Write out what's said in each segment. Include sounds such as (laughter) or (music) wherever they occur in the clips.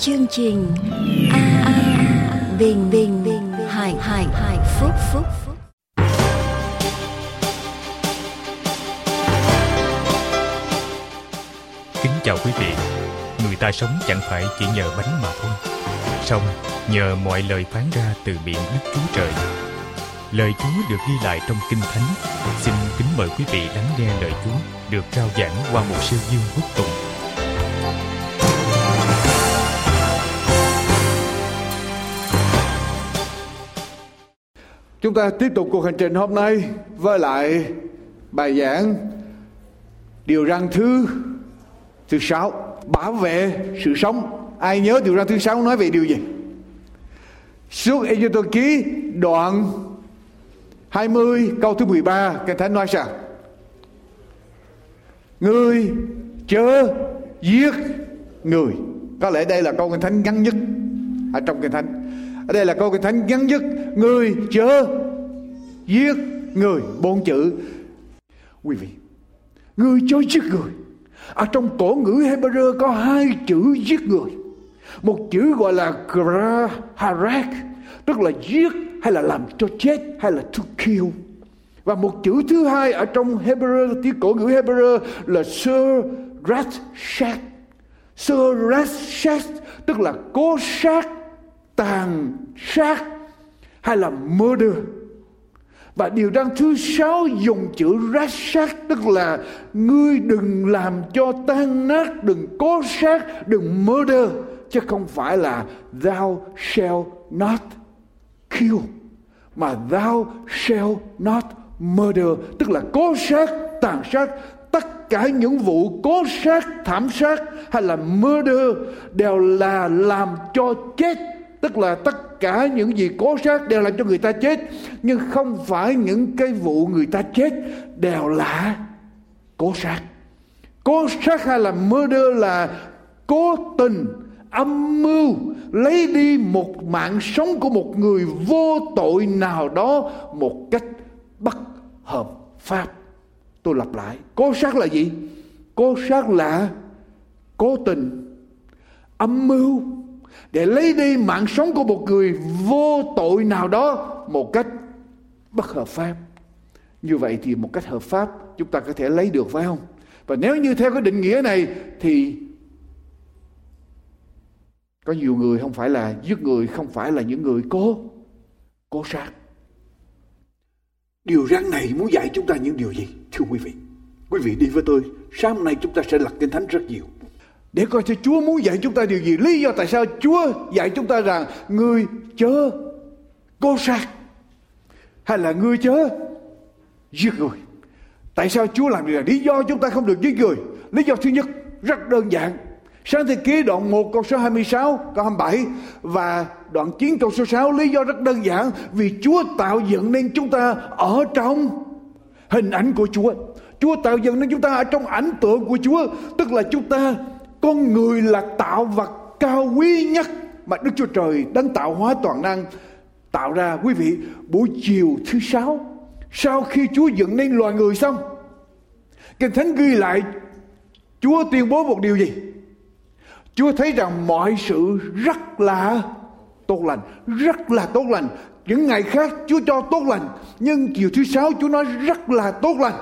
chương trình a a bình bình bình hải hải hải phúc phúc kính chào quý vị. Người ta sống chẳng phải chỉ nhờ bánh mà thôi. Song, nhờ mọi lời phán ra từ miệng đức chúa trời. Lời chúa được ghi lại trong kinh thánh. Xin kính mời quý vị lắng nghe lời chúa được trao giảng qua một siêu dương quốc tùng. Chúng ta tiếp tục cuộc hành trình hôm nay với lại bài giảng điều răn thứ thứ sáu, bảo vệ sự sống. Ai nhớ điều răn thứ sáu nói về điều gì? Suốt Ê Tô Ký đoạn 20 câu thứ 13 Kinh Thánh nói sao? Người chớ giết người. Có lẽ đây là câu Kinh Thánh ngắn nhất ở trong Kinh Thánh ở đây là câu kinh thánh ngắn nhất. Người chớ giết người bốn chữ. Quý vị, người chớ giết người. Ở trong cổ ngữ Hebrew có hai chữ giết người. Một chữ gọi là harak tức là giết hay là làm cho chết hay là to kill. Và một chữ thứ hai ở trong Hebrew, tiếng cổ ngữ Hebrew là sir rat sir tức là cố sát tàn sát hay là murder và điều răn thứ sáu dùng chữ rát sát tức là ngươi đừng làm cho tan nát, đừng cố sát đừng murder chứ không phải là thou shall not kill, mà thou shall not murder. Tức là cố sát tàn sát, tất cả những vụ cố sát thảm sát hay là murder đều là làm cho chết tức là tất cả những gì cố sát đều làm cho người ta chết, nhưng không phải những cái vụ người ta chết đều là cố sát. Cố sát hay là murder là cố tình, âm mưu, lấy đi một mạng sống của một người vô tội nào đó một cách bất hợp pháp. Tôi lặp lại, cố sát là gì? Cố sát là cố tình, âm mưu để lấy đi mạng sống của một người vô tội nào đó một cách bất hợp pháp. Như vậy thì một cách hợp pháp chúng ta có thể lấy được, phải không? Và nếu như theo cái định nghĩa này thì có nhiều người không phải là giết người, không phải là những người cố cố sát. Điều răn này muốn dạy chúng ta những điều gì, thưa quý vị? Quý vị đi với tôi, sáng hôm nay chúng ta sẽ lật kinh thánh rất nhiều để coi cho Chúa muốn dạy chúng ta điều gì. Lý do tại sao Chúa dạy chúng ta rằng người chớ cố sát hay là người chớ giết người. Tại sao Chúa làm điều này? Lý do chúng ta không được giết người. Lý do thứ nhất rất đơn giản. Sáng thế ký đoạn 1 câu số 26 câu 27 và đoạn 9 câu số 6 lý do rất đơn giản vì Chúa tạo dựng nên chúng ta ở trong hình ảnh của Chúa. Chúa tạo dựng nên chúng ta ở trong ảnh tượng của Chúa, tức là chúng ta con người là tạo vật cao quý nhất mà Đức Chúa Trời đang tạo hóa toàn năng, tạo ra, quý vị, buổi chiều thứ sáu. Sau khi Chúa dựng nên loài người xong, Kinh Thánh ghi lại, Chúa tuyên bố một điều gì? Chúa thấy rằng mọi sự rất là tốt lành, rất là tốt lành. Những ngày khác Chúa cho tốt lành, nhưng chiều thứ sáu Chúa nói rất là tốt lành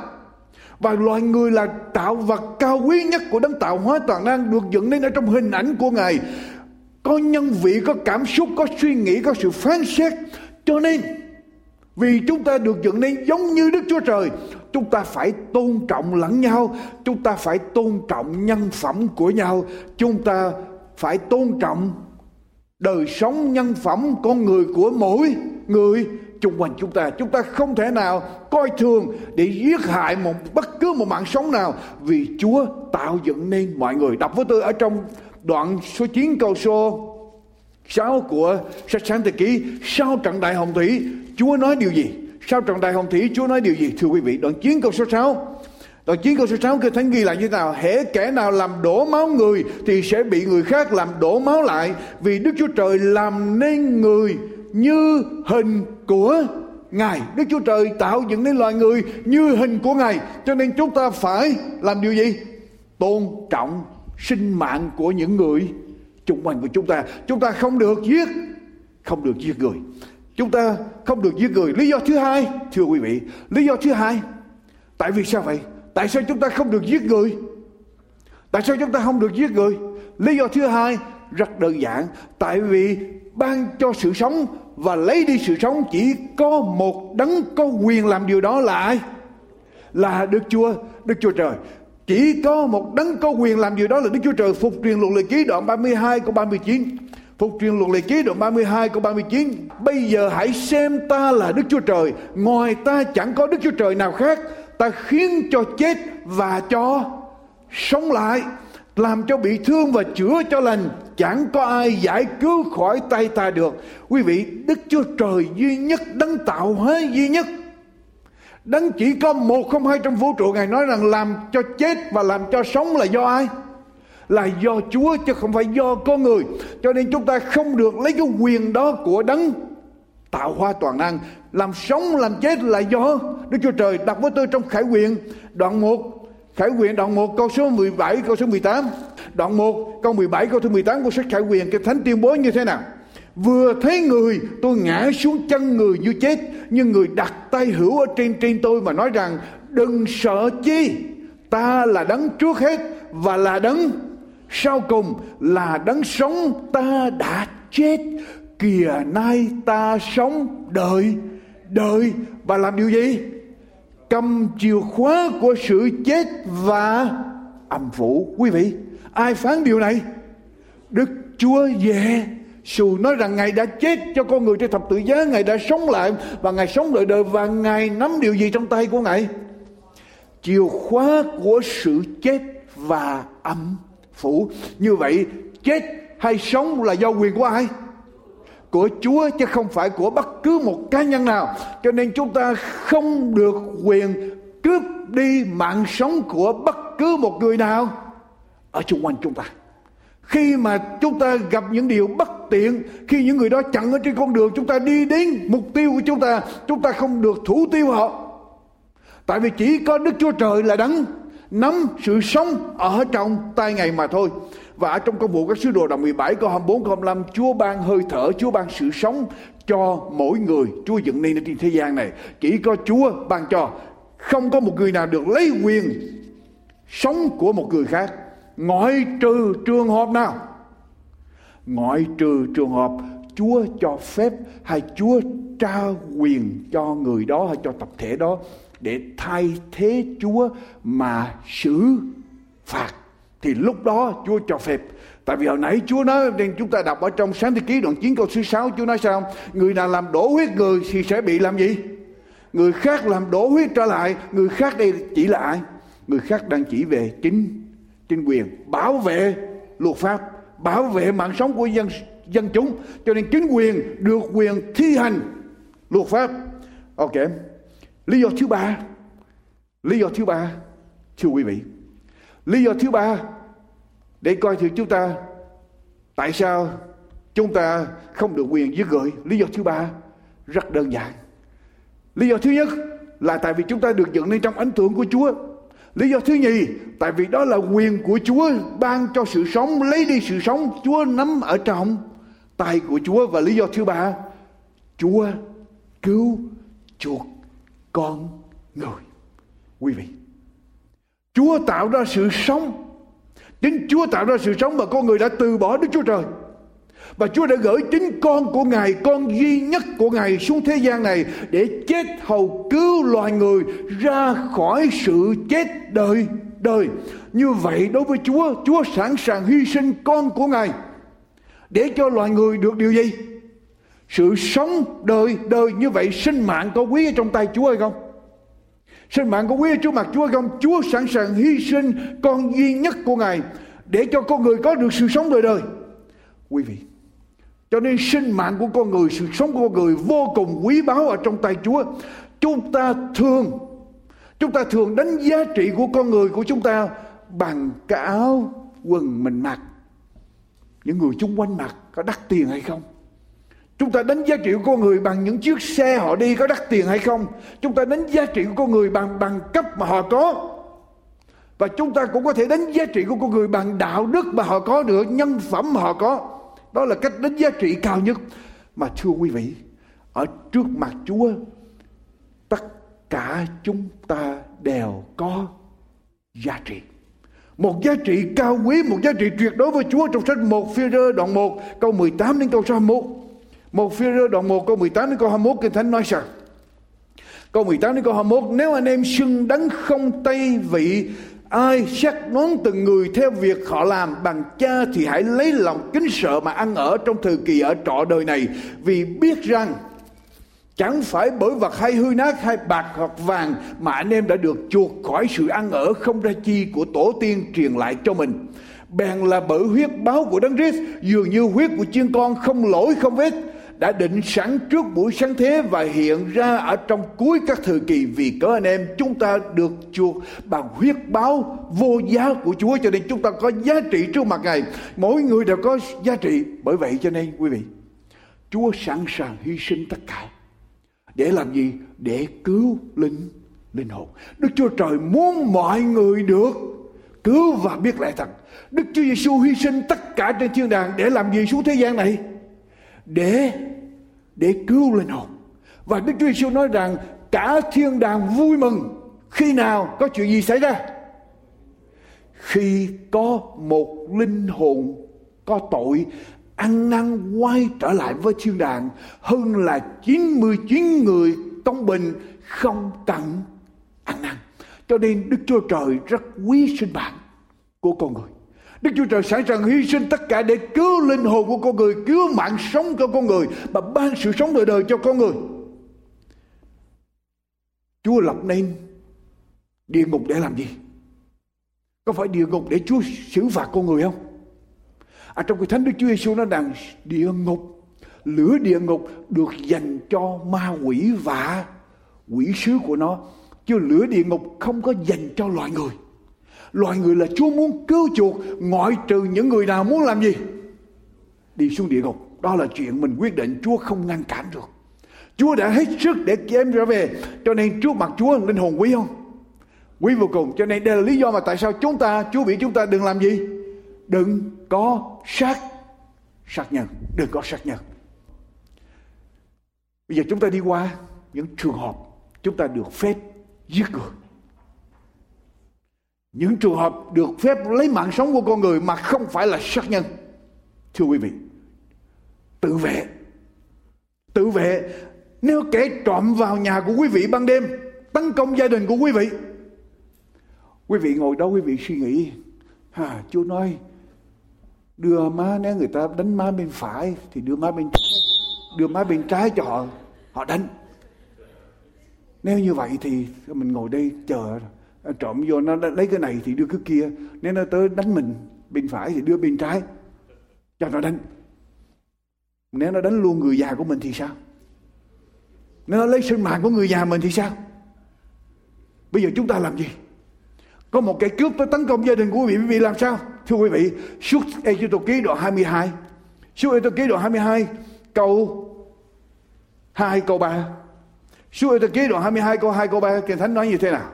và loài người là tạo vật cao quý nhất của đấng tạo hóa toàn năng được dựng nên ở trong hình ảnh của Ngài. Có nhân vị, có cảm xúc, có suy nghĩ, có sự phán xét. Cho nên vì chúng ta được dựng nên giống như Đức Chúa Trời Chúng ta phải tôn trọng lẫn nhau Chúng ta phải tôn trọng nhân phẩm của nhau Chúng ta phải tôn trọng đời sống nhân phẩm con người của mỗi người chung quanh chúng ta. Chúng ta không thể nào coi thường để giết hại một, bất cứ một mạng sống nào. Vì Chúa tạo dựng nên mọi người. Đọc với tôi ở trong đoạn số 9 câu số 6 của sách sáng thế ký. Sau trận đại hồng thủy, Chúa nói điều gì? Sau trận đại hồng thủy, Chúa nói điều gì? Thưa quý vị, đoạn 9 câu số 6 Đoạn 9 câu số 6 kinh thánh ghi lại như thế nào? Hễ kẻ nào làm đổ máu người Thì sẽ bị người khác làm đổ máu lại, Vì Đức Chúa Trời làm nên người như hình của Ngài. Đức Chúa Trời tạo dựng nên loài người như hình của Ngài. Cho nên chúng ta phải làm điều gì? Tôn trọng sinh mạng của những người chung quanh của chúng ta chúng ta không được giết, không được giết người chúng ta không được giết người lý do thứ hai, thưa quý vị, lý do thứ hai, tại vì sao vậy tại sao chúng ta không được giết người tại sao chúng ta không được giết người lý do thứ hai, rất đơn giản, tại vì ban cho sự sống và lấy đi sự sống, chỉ có một đấng có quyền làm điều đó là ai? Là đức chúa đức chúa trời. Chỉ có một đấng có quyền làm điều đó là Đức Chúa Trời. Phục truyền luật lệ ký đoạn 32 câu 39 Phục truyền luật lệ ký đoạn 32 câu 39 Bây giờ hãy xem ta là Đức Chúa Trời. Ngoài ta chẳng có Đức Chúa Trời nào khác. Ta khiến cho chết và cho sống lại. Làm cho bị thương và chữa cho lành, Chẳng có ai giải cứu khỏi tay ta được. Quý vị, Đức Chúa Trời duy nhất, Đấng tạo hóa duy nhất. Đấng chỉ có một không hai trong vũ trụ, Ngài nói rằng làm cho chết và làm cho sống là do ai? Là do Chúa, chứ không phải do con người. Cho nên chúng ta không được lấy cái quyền đó của đấng tạo hóa toàn năng. Làm sống, làm chết là do Đức Chúa Trời đặt với tôi trong khải quyền. Đoạn 1 Khải quyền, đoạn 1 câu số 17 câu số 18 Đoạn 1 câu 17 câu số 18 của sách khải quyền, Cái thánh tuyên bố như thế nào? Vừa thấy người, tôi ngã xuống chân người như chết, Nhưng người đặt tay hữu ở trên trên tôi Mà nói rằng, đừng sợ chi, Ta là đấng trước hết Và là đấng sau cùng, Là đấng sống, ta đã chết, Kìa nay ta sống, đợi Đợi. Và làm điều gì? Cầm chìa khóa của sự chết và âm phủ. Quý vị, Ai phán điều này? Đức Chúa về Sù nói rằng Ngài đã chết cho con người trên thập tự giá, Ngài đã sống lại Và Ngài sống đời đời Và Ngài nắm điều gì trong tay của Ngài? Chìa khóa của sự chết và âm phủ. Như vậy, chết hay sống là do quyền của ai? Của Chúa chứ không phải của bất cứ một cá nhân nào. Cho nên chúng ta không được quyền cướp đi mạng sống của bất cứ một người nào ở xung quanh chúng ta. Khi mà chúng ta gặp những điều bất tiện, khi những người đó chặn ở trên con đường, chúng ta đi đến mục tiêu của chúng ta chúng ta không được thủ tiêu họ. Tại vì chỉ có đức chúa trời là đấng nắm sự sống ở trong tay ngày mà thôi và ở trong công vụ các sứ đồ đoạn 17 câu 24 câu 25 Chúa ban hơi thở, Chúa ban sự sống cho mỗi người. Chúa dựng nên trên thế gian này. Chỉ có Chúa ban cho. Không có một người nào được lấy quyền sống của một người khác. Ngoại trừ trường hợp nào? Ngoại trừ trường hợp Chúa cho phép hay Chúa trao quyền cho người đó hay cho tập thể đó để thay thế Chúa mà xử phạt thì lúc đó Chúa cho phép. Tại vì hồi nãy Chúa nói, nên chúng ta đọc ở trong sáng thế ký đoạn 9 câu thứ 6 Chúa nói sao? Người nào làm đổ huyết người thì sẽ bị làm gì? Người khác làm đổ huyết trở lại, Người khác đây chỉ là ai? Người khác đang chỉ về chính chính quyền, bảo vệ luật pháp, bảo vệ mạng sống của dân dân chúng. Cho nên chính quyền được quyền thi hành luật pháp. Ok, lý do thứ ba, lý do thứ ba, thưa quý vị, lý do thứ ba để coi thử chúng ta tại sao chúng ta không được quyền giết người lý do thứ ba rất đơn giản lý do thứ nhất là tại vì chúng ta được dựng nên trong ấn tượng của chúa Lý do thứ nhì, tại vì đó là quyền của Chúa ban cho sự sống, lấy đi sự sống, Chúa nắm ở trong tay của Chúa. Và lý do thứ ba, Chúa cứu chuộc con người. Quý vị, Chúa tạo ra sự sống. Chính Chúa tạo ra sự sống mà con người đã từ bỏ Đức Chúa Trời. Và Chúa đã gửi chính con của Ngài, con duy nhất của Ngài xuống thế gian này để chết hầu cứu loài người ra khỏi sự chết đời đời. Như vậy đối với Chúa, Chúa sẵn sàng hy sinh con của Ngài để cho loài người được điều gì? Sự sống đời đời như vậy sinh mạng có quý ở trong tay Chúa hay không? Sinh mạng của quý chúa trước mặt Chúa không? Chúa sẵn sàng hy sinh con duy nhất của Ngài để cho con người có được sự sống đời đời. Quý vị, cho nên sinh mạng của con người, sự sống của con người vô cùng quý báu ở trong tay Chúa. Chúng ta thường, chúng ta thường đánh giá trị của con người của chúng ta bằng cái áo quần mình mặc. Những người chung quanh mặc có đắt tiền hay không? Chúng ta đánh giá trị của con người bằng những chiếc xe họ đi có đắt tiền hay không? Chúng ta đánh giá trị của con người bằng bằng cấp mà họ có. và chúng ta cũng có thể đánh giá trị của con người bằng đạo đức mà họ có được nhân phẩm mà họ có đó là cách đánh giá trị cao nhất mà thưa quý vị ở trước mặt chúa tất cả chúng ta đều có giá trị một giá trị cao quý, một giá trị tuyệt đối với Chúa trong sách 1 phi rơ đoạn 1 câu 18 đến câu 21. Một phi rơ đoạn 1 câu 18 đến câu 21 Kinh Thánh nói rằng, Câu 18 đến câu 21 Nếu anh em xưng đắng không tay vị, Ai xét đoán từng người theo việc họ làm bằng cha Thì hãy lấy lòng kính sợ mà ăn ở trong thời kỳ ở trọ đời này Vì biết rằng, Chẳng phải bởi vật hay hư nát hay bạc hoặc vàng mà anh em đã được chuộc khỏi sự ăn ở không ra chi của tổ tiên truyền lại cho mình. Bèn là bởi huyết báo của Đấng Christ, dường như huyết của chiên con không lỗi không vết đã định sẵn trước buổi sáng thế và hiện ra ở trong cuối các thời kỳ vì cớ anh em chúng ta được chuộc bằng huyết báo vô giá của Chúa. Cho nên chúng ta có giá trị trước mặt Ngài. Mỗi người đều có giá trị. Bởi vậy cho nên, quý vị, Chúa sẵn sàng hy sinh tất cả. Để làm gì? Để cứu linh linh hồn. Đức chúa trời muốn mọi người được cứu và biết lẽ thật. Đức chúa giêsu hy sinh tất cả trên thiên đàng để làm gì xuống thế gian này? Để để cứu linh hồn và đức chúa giêsu nói rằng cả thiên đàng vui mừng khi nào có chuyện gì xảy ra khi có một linh hồn có tội, ăn năn quay trở lại với thiên đàng, hơn là 99 người công bình không cần ăn năn. Cho nên Đức Chúa Trời rất quý sinh mạng của con người. Đức Chúa Trời sẵn sàng hy sinh tất cả để cứu linh hồn của con người, cứu mạng sống cho con người và ban sự sống đời đời cho con người. Chúa lập nên địa ngục để làm gì? Có phải địa ngục để Chúa xử phạt con người không? À, trong cái thánh Đức Chúa Giêsu nó rằng địa ngục lửa địa ngục được dành cho ma quỷ và quỷ sứ của nó chứ lửa địa ngục không có dành cho loài người loài người là Chúa muốn cứu chuộc, ngoại trừ những người nào muốn làm gì? Đi xuống địa ngục. Đó là chuyện mình quyết định, Chúa không ngăn cản được. Chúa đã hết sức để em trở về. Cho nên trước mặt Chúa linh hồn quý không? Quý vô cùng. Cho nên đây là lý do mà tại sao chúng ta, Chúa bị chúng ta đừng làm gì? Đừng có sát sát nhân. Đừng có sát nhân. Bây giờ chúng ta đi qua những trường hợp chúng ta được phép giết người những trường hợp được phép lấy mạng sống của con người mà không phải là sát nhân. Thưa quý vị tự vệ tự vệ. Nếu kẻ trộm vào nhà của quý vị ban đêm tấn công gia đình của quý vị quý vị ngồi đó quý vị suy nghĩ à, chúa nói đưa má nếu người ta đánh má bên phải thì đưa má bên trái đưa má bên trái cho họ họ đánh. Nếu như vậy thì mình ngồi đây chờ Ờ, trộm vô, nó lấy cái này thì đưa cái kia. Nếu nó tới đánh mình, bên phải thì đưa bên trái. Cho nó đánh. Nếu nó đánh luôn người già của mình thì sao? Nếu nó lấy sinh mạng của người già mình thì sao? Bây giờ chúng ta làm gì? Có một kẻ cướp tới tấn công gia đình của quý vị. Quý vị làm sao? Thưa quý vị suốt Ê Tô ký đoạn 22 suốt Ê Tô ký đoạn 22 câu 2 câu 3 suốt Ê Tô ký đoạn 22 câu 2 câu 3 Kinh Thánh nói như thế nào?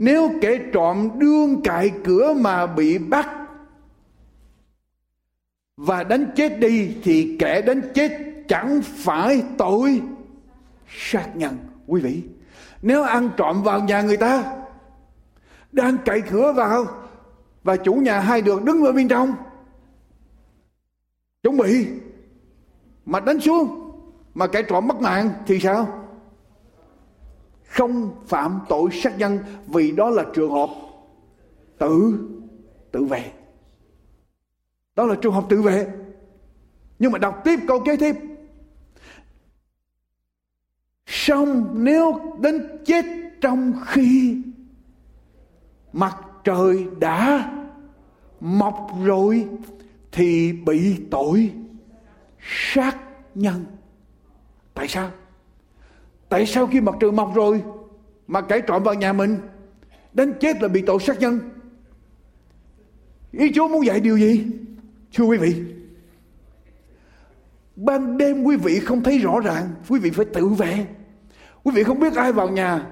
Nếu kẻ trộm đương cại cửa mà bị bắt và đánh chết đi, thì kẻ đánh chết chẳng phải tội. Sát nhân quý vị. Nếu ăn trộm vào nhà người ta, đang cậy cửa vào và chủ nhà hai được đứng ở bên trong, chuẩn bị mà đánh xuống, mà kẻ trộm mất mạng thì sao? Không phạm tội sát nhân, vì đó là trường hợp tự tự vệ. Đó là trường hợp tự vệ. Nhưng mà đọc tiếp câu kế tiếp. Xong nếu đến chết trong khi mặt trời đã mọc rồi thì bị tội sát nhân. Tại sao? Tại sao khi mặt trời mọc rồi mà cải trộm vào nhà mình đến chết là bị tội sát nhân ý chúa muốn dạy điều gì thưa quý vị ban đêm quý vị không thấy rõ ràng quý vị phải tự vệ quý vị không biết ai vào nhà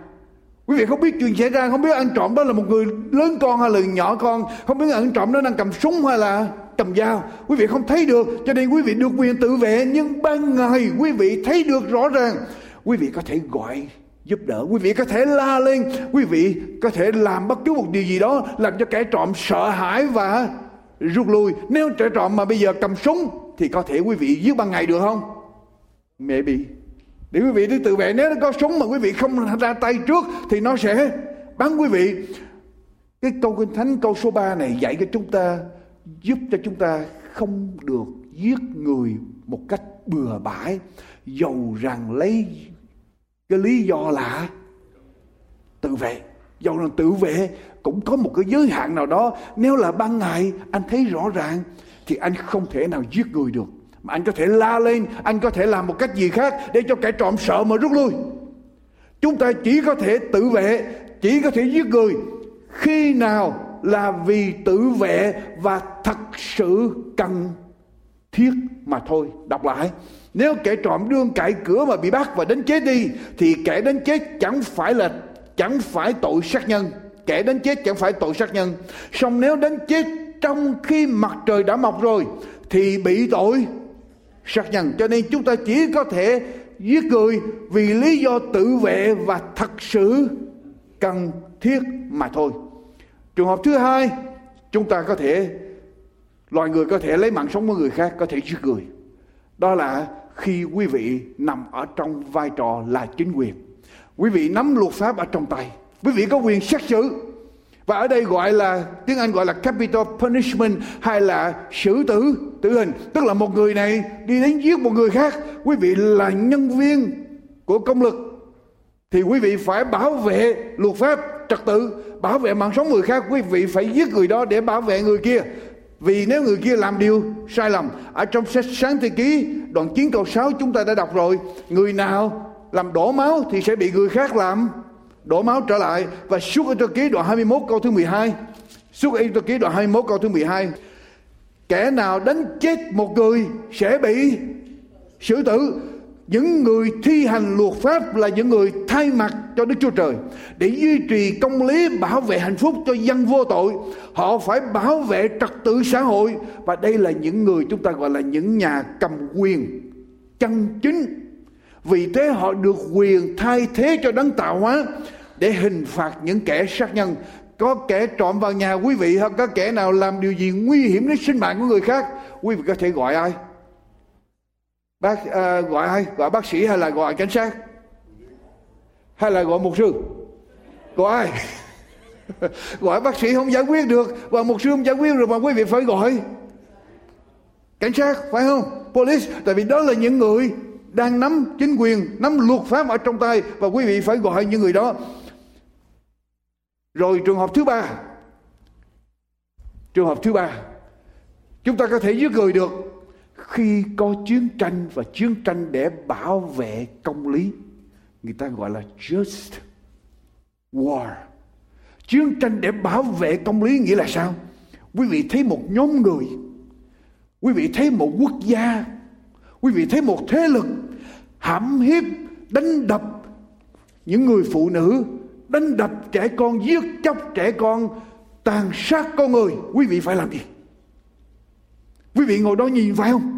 Quý vị không biết chuyện xảy ra, không biết ăn trộm đó là một người lớn con hay là nhỏ con, không biết ăn trộm đó đang cầm súng hay là cầm dao. Quý vị không thấy được, cho nên quý vị được quyền tự vệ. Nhưng ban ngày quý vị thấy được rõ ràng. Quý vị có thể gọi giúp đỡ. Quý vị có thể la lên, quý vị có thể làm bất cứ một điều gì đó làm cho kẻ trộm sợ hãi và rút lui. Nếu kẻ trộm mà bây giờ cầm súng thì có thể quý vị giết ban ngày được không? Maybe để quý vị đi tự vệ nếu nó có súng mà quý vị không ra tay trước thì nó sẽ bắn quý vị cái câu kinh thánh câu số 3 này dạy cho chúng ta giúp cho chúng ta không được giết người một cách bừa bãi dầu rằng lấy cái lý do là tự vệ. Dầu là tự vệ, cũng có một cái giới hạn nào đó. Nếu là ban ngày, anh thấy rõ ràng, thì anh không thể nào giết người được. Mà anh có thể la lên, anh có thể làm một cách gì khác để cho kẻ trộm sợ mà rút lui. Chúng ta chỉ có thể tự vệ, chỉ có thể giết người khi nào là vì tự vệ và thật sự cần thiết mà thôi. Đọc lại. Nếu kẻ trộm đương cậy cửa mà bị bắt và đến chết đi, thì kẻ đến chết chẳng phải là, chẳng phải tội sát nhân. Kẻ đến chết chẳng phải tội sát nhân. Song nếu đến chết trong khi mặt trời đã mọc rồi, thì bị tội sát nhân. Cho nên chúng ta chỉ có thể giết người vì lý do tự vệ và thật sự cần thiết mà thôi. Trường hợp thứ hai, chúng ta có thể loài người có thể lấy mạng sống của người khác, có thể giết người. Đó là khi quý vị nằm ở trong vai trò là chính quyền. Quý vị nắm luật pháp ở trong tay. Quý vị có quyền xét xử. Và ở đây gọi là, tiếng Anh gọi là capital punishment hay là xử tử tử hình. Tức là một người này đi đến giết một người khác, quý vị là nhân viên của công lực. Thì quý vị phải bảo vệ luật pháp trật tự, bảo vệ mạng sống người khác, quý vị phải giết người đó để bảo vệ người kia vì nếu người kia làm điều sai lầm ở trong sách sáng thế ký, đoạn 9 câu 6 chúng ta đã đọc rồi, người nào làm đổ máu thì sẽ bị người khác làm. Đổ máu trở lại và suốt ở trong ký đoạn 21 câu thứ 12 suốt ở trong ký đoạn 21 câu thứ 12 kẻ nào đánh chết một người sẽ bị xử tử những người thi hành luật pháp là những người thay mặt cho Đức Chúa Trời. Để duy trì công lý bảo vệ hạnh phúc cho dân vô tội, họ phải bảo vệ trật tự xã hội. Và đây là những người chúng ta gọi là những nhà cầm quyền, chân chính. Vì thế họ được quyền thay thế cho đấng tạo hóa để hình phạt những kẻ sát nhân. Có kẻ trộm vào nhà quý vị hoặc có kẻ nào làm điều gì nguy hiểm đến sinh mạng của người khác, quý vị có thể gọi ai? Bác à, gọi ai? Gọi bác sĩ hay là gọi cảnh sát? Hay là gọi mục sư? Gọi ai? (laughs) Gọi bác sĩ không giải quyết được. Và mục sư không giải quyết được mà quý vị phải gọi. Cảnh sát phải không? Police tại vì đó là những người đang nắm chính quyền nắm luật pháp ở trong tay và quý vị phải gọi những người đó. Rồi trường hợp thứ ba. Trường hợp thứ ba. Chúng ta có thể giết người được khi có chiến tranh và chiến tranh để bảo vệ công lý, người ta gọi là just war. Chiến tranh để bảo vệ công lý nghĩa là sao? Quý vị thấy một nhóm người, quý vị thấy một quốc gia, quý vị thấy một thế lực hãm hiếp, đánh đập những người phụ nữ, đánh đập trẻ con, giết chóc trẻ con, tàn sát con người. Quý vị phải làm gì? Quý vị ngồi đó nhìn phải không?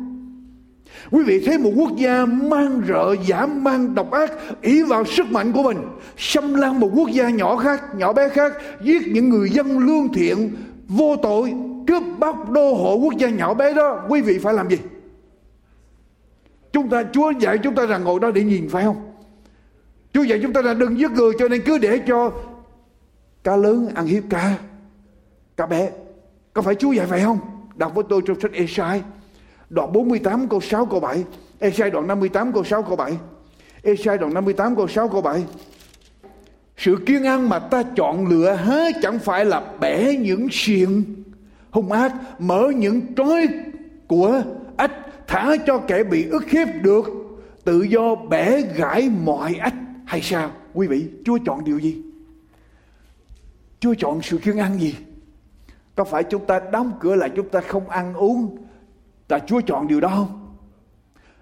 Quý vị thấy một quốc gia mang rợ giả mang độc ác ý vào sức mạnh của mình, xâm lăng một quốc gia nhỏ khác, nhỏ bé khác, giết những người dân lương thiện, vô tội cướp bóc đô hộ quốc gia nhỏ bé đó, quý vị phải làm gì chúng ta, chúa dạy chúng ta rằng ngồi đó để nhìn, phải không Chúa dạy chúng ta là đừng giết người cho nên cứ để cho cá lớn ăn hiếp cá cá bé. Có phải Chúa dạy vậy không? Đọc với tôi trong sách Esai đoạn 48 câu 6 câu 7. Esai đoạn 58 câu 6 câu 7. Esai đoạn 58 câu 6 câu 7. Sự kiên ăn mà ta chọn lựa há chẳng phải là bẻ những xiềng hung ác, mở những trói của ách, thả cho kẻ bị ức hiếp được tự do bẻ gãy mọi ách hay sao quý vị chúa chọn điều gì chúa chọn sự kiêng ăn gì có phải chúng ta đóng cửa lại chúng ta không ăn uống Ta chúa chọn điều đó không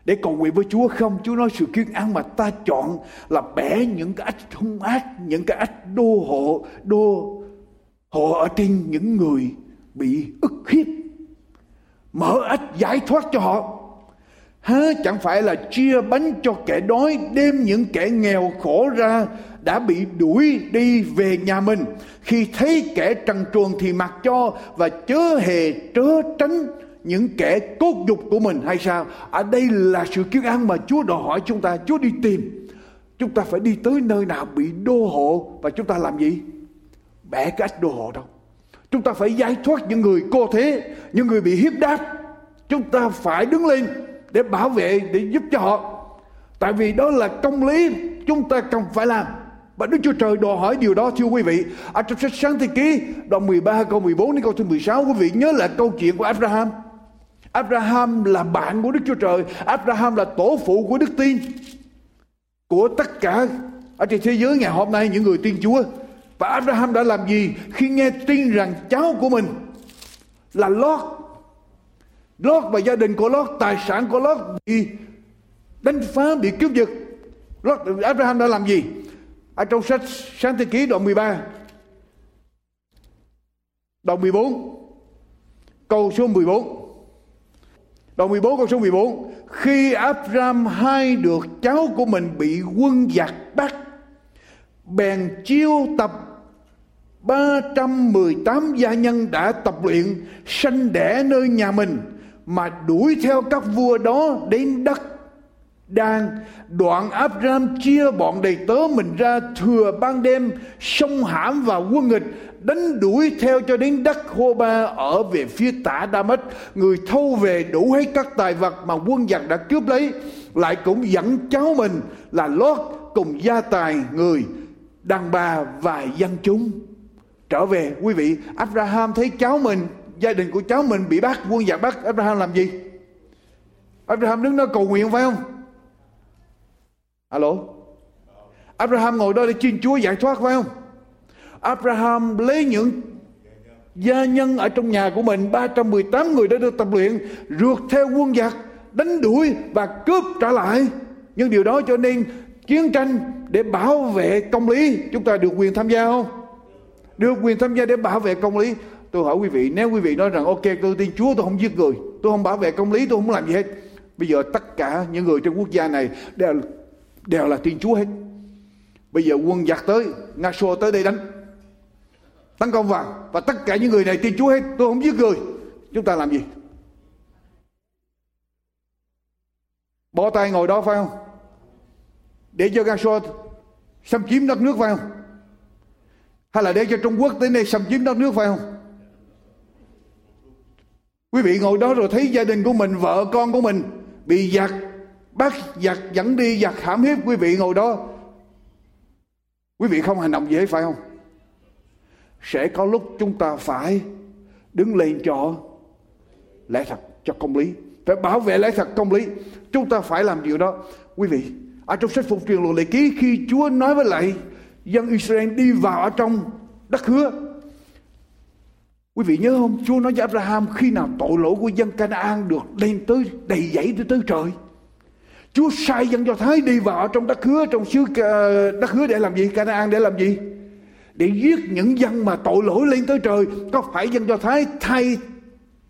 để cầu nguyện với Chúa không? Chúa nói sự kiên ăn mà ta chọn là bẻ những cái ách hung ác, những cái ách đô hộ, đô hộ ở trên những người bị ức hiếp. Mở ách giải thoát cho họ. Há chẳng phải là chia bánh cho kẻ đói, đem những kẻ nghèo khổ ra đã bị đuổi đi về nhà mình. Khi thấy kẻ trần truồng thì mặc cho và chớ hề trớ tránh những kẻ cốt dục của mình hay sao? Ở đây là sự kiêu ăn mà Chúa đòi hỏi chúng ta, Chúa đi tìm. Chúng ta phải đi tới nơi nào bị đô hộ và chúng ta làm gì? Bẻ cái ách đô hộ đâu. Chúng ta phải giải thoát những người cô thế, những người bị hiếp đáp. Chúng ta phải đứng lên để bảo vệ, để giúp cho họ. Tại vì đó là công lý chúng ta cần phải làm. Và Đức Chúa Trời đòi hỏi điều đó thưa quý vị. Ở trong sách sáng thế ký đoạn 13 câu 14 đến câu thứ 16 quý vị nhớ lại câu chuyện của Abraham. Abraham là bạn của Đức Chúa Trời. Abraham là tổ phụ của đức tin. Của tất cả ở trên thế giới ngày hôm nay những người tiên Chúa. Và Abraham đã làm gì khi nghe tin rằng cháu của mình là Lot. Lot và gia đình của Lot, tài sản của Lot bị đánh phá, bị cướp giật. Lot, Abraham đã làm gì? Ở trong sách Sáng Thế Ký đoạn 13 Đoạn 14 Câu số 14 Đoạn 14 câu số 14 Khi Abram hai được cháu của mình bị quân giặc bắt, Bèn chiêu tập 318 gia nhân đã tập luyện, sanh đẻ nơi nhà mình, mà đuổi theo các vua đó đến đất đang đoạn Abraham chia bọn đầy tớ mình ra thừa ban đêm, sông hãm và quân nghịch, đánh đuổi theo cho đến đất Hô Ba ở về phía tả Đa người thâu về đủ hết các tài vật mà quân giặc đã cướp lấy, lại cũng dẫn cháu mình là Lót cùng gia tài người đàn bà và dân chúng. Trở về, quý vị, Abraham thấy cháu mình, gia đình của cháu mình bị bắt, quân giặc bắt Abraham làm gì? Abraham đứng đó cầu nguyện phải không? Alo? Abraham ngồi đó để xin Chúa giải thoát, phải không? Abraham lấy những gia nhân ở trong nhà của mình 318 người đã được tập luyện, rượt theo quân giặc, đánh đuổi và cướp trả lại. Nhưng điều đó cho nên chiến tranh để bảo vệ công lý, chúng ta được quyền tham gia không? Được quyền tham gia để bảo vệ công lý. Tôi hỏi quý vị, nếu quý vị nói rằng, ok, tôi tin chúa, tôi không giết người, tôi không bảo vệ công lý, tôi không làm gì hết. Bây giờ tất cả những người trong quốc gia này đều đều là tin chúa hết. Bây giờ quân giặc tới, nga xô tới đây đánh, tấn công vào, và tất cả những người này tin chúa hết. Tôi không giết người. Chúng ta làm gì? Bỏ tay ngồi đó phải không? Để cho nga xô xâm chiếm đất nước phải không? Hay là để cho Trung Quốc tới đây xâm chiếm đất nước phải không? Quý vị ngồi đó rồi thấy gia đình của mình, vợ con của mình bị giặc bắt giặc dẫn đi giặc hãm hiếp quý vị ngồi đó. Quý vị không hành động gì hết, phải không? Sẽ có lúc chúng ta phải đứng lên cho lẽ thật, cho công lý. Phải bảo vệ lẽ thật, công lý. Chúng ta phải làm điều đó. Quý vị, ở trong sách phục truyền luật lệ ký, khi Chúa nói với lại dân Israel đi vào ở trong đất hứa, quý vị nhớ không? Chúa nói với Abraham, khi nào tội lỗi của dân Canaan được lên tới, đầy dẫy tới tới trời Chúa sai dân Do Thái đi vào trong đất hứa, trong xứ ờ, đất hứa để làm gì? Canaan để làm gì? Để giết những dân mà tội lỗi lên tới trời. Có phải dân Do Thái thay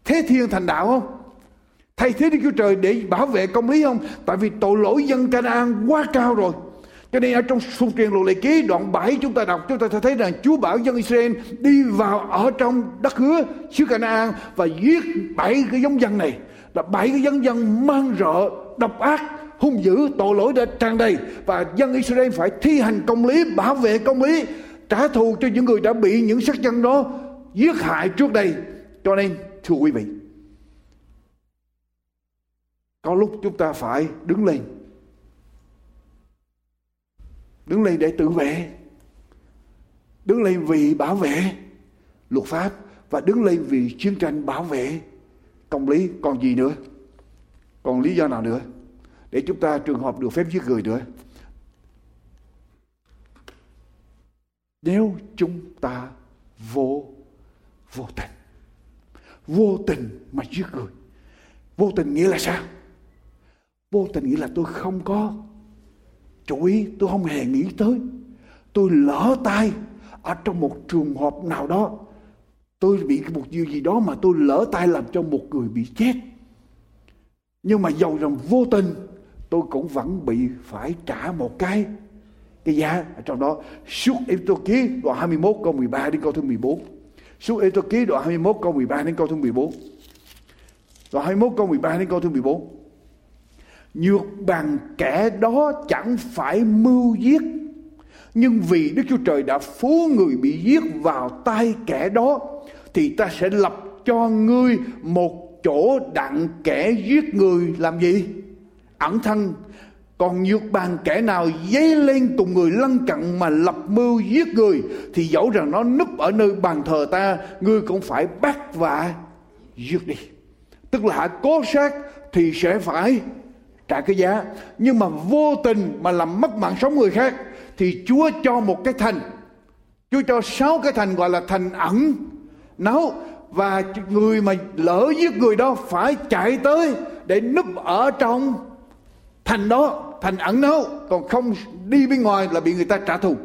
thế thiên thành đạo không? Thay thế Đức Chúa Trời để bảo vệ công lý không? Tại vì tội lỗi dân Canaan quá cao rồi. Cho nên ở trong xung truyền luật lệ ký, đoạn 7 chúng ta đọc, chúng ta thấy rằng Chúa bảo dân Israel đi vào ở trong đất hứa, xứ Canaan và giết bảy cái giống dân này. Là bảy cái giống dân mang rợ, độc ác hung dữ tội lỗi đã tràn đầy và dân Israel phải thi hành công lý, bảo vệ công lý, trả thù cho những người đã bị những sắc dân đó giết hại trước đây. Cho nên, thưa quý vị, có lúc chúng ta phải đứng lên đứng lên để tự vệ, đứng lên vì bảo vệ luật pháp và đứng lên vì chiến tranh bảo vệ công lý. Còn gì nữa? Còn lý do nào nữa? Để chúng ta trường hợp được phép giết người nữa. Nếu chúng ta vô vô tình vô tình mà giết người, vô tình nghĩa là sao? Vô tình nghĩa là tôi không có chú ý, tôi không hề nghĩ tới. Tôi lỡ tay ở trong một trường hợp nào đó, tôi bị một điều gì đó mà tôi lỡ tay làm cho một người bị chết. Nhưng mà giàu rằng vô tình tôi cũng vẫn bị phải trả một cái. Cái giá ở trong đó. Suốt Ê Ký đoạn 21 câu 13 đến câu thứ 14 suốt Ê Ký đoạn 21 câu 13 đến câu thứ 14 đoạn 21 câu 13 đến câu thứ 14 Nhược bằng kẻ đó chẳng phải mưu giết, Nhưng vì Đức Chúa Trời đã phú người bị giết vào tay kẻ đó, Thì ta sẽ lập cho ngươi một chỗ đặng kẻ giết người. Làm gì? Ẩn thân. Còn nhược bàn kẻ nào dấy lên cùng người lân cận mà lập mưu giết người, thì dẫu rằng nó núp ở nơi bàn thờ ta, ngươi cũng phải bắt và giết đi. Tức là cố sát thì sẽ phải trả cái giá. Nhưng mà vô tình mà làm mất mạng sống người khác, thì Chúa cho một cái thành. Chúa cho sáu cái thành gọi là thành ẩn, nấu. Và người mà lỡ giết người đó phải chạy tới để núp ở trong thành đó, thành ẩn náu. Còn không đi bên ngoài là bị người ta trả thù.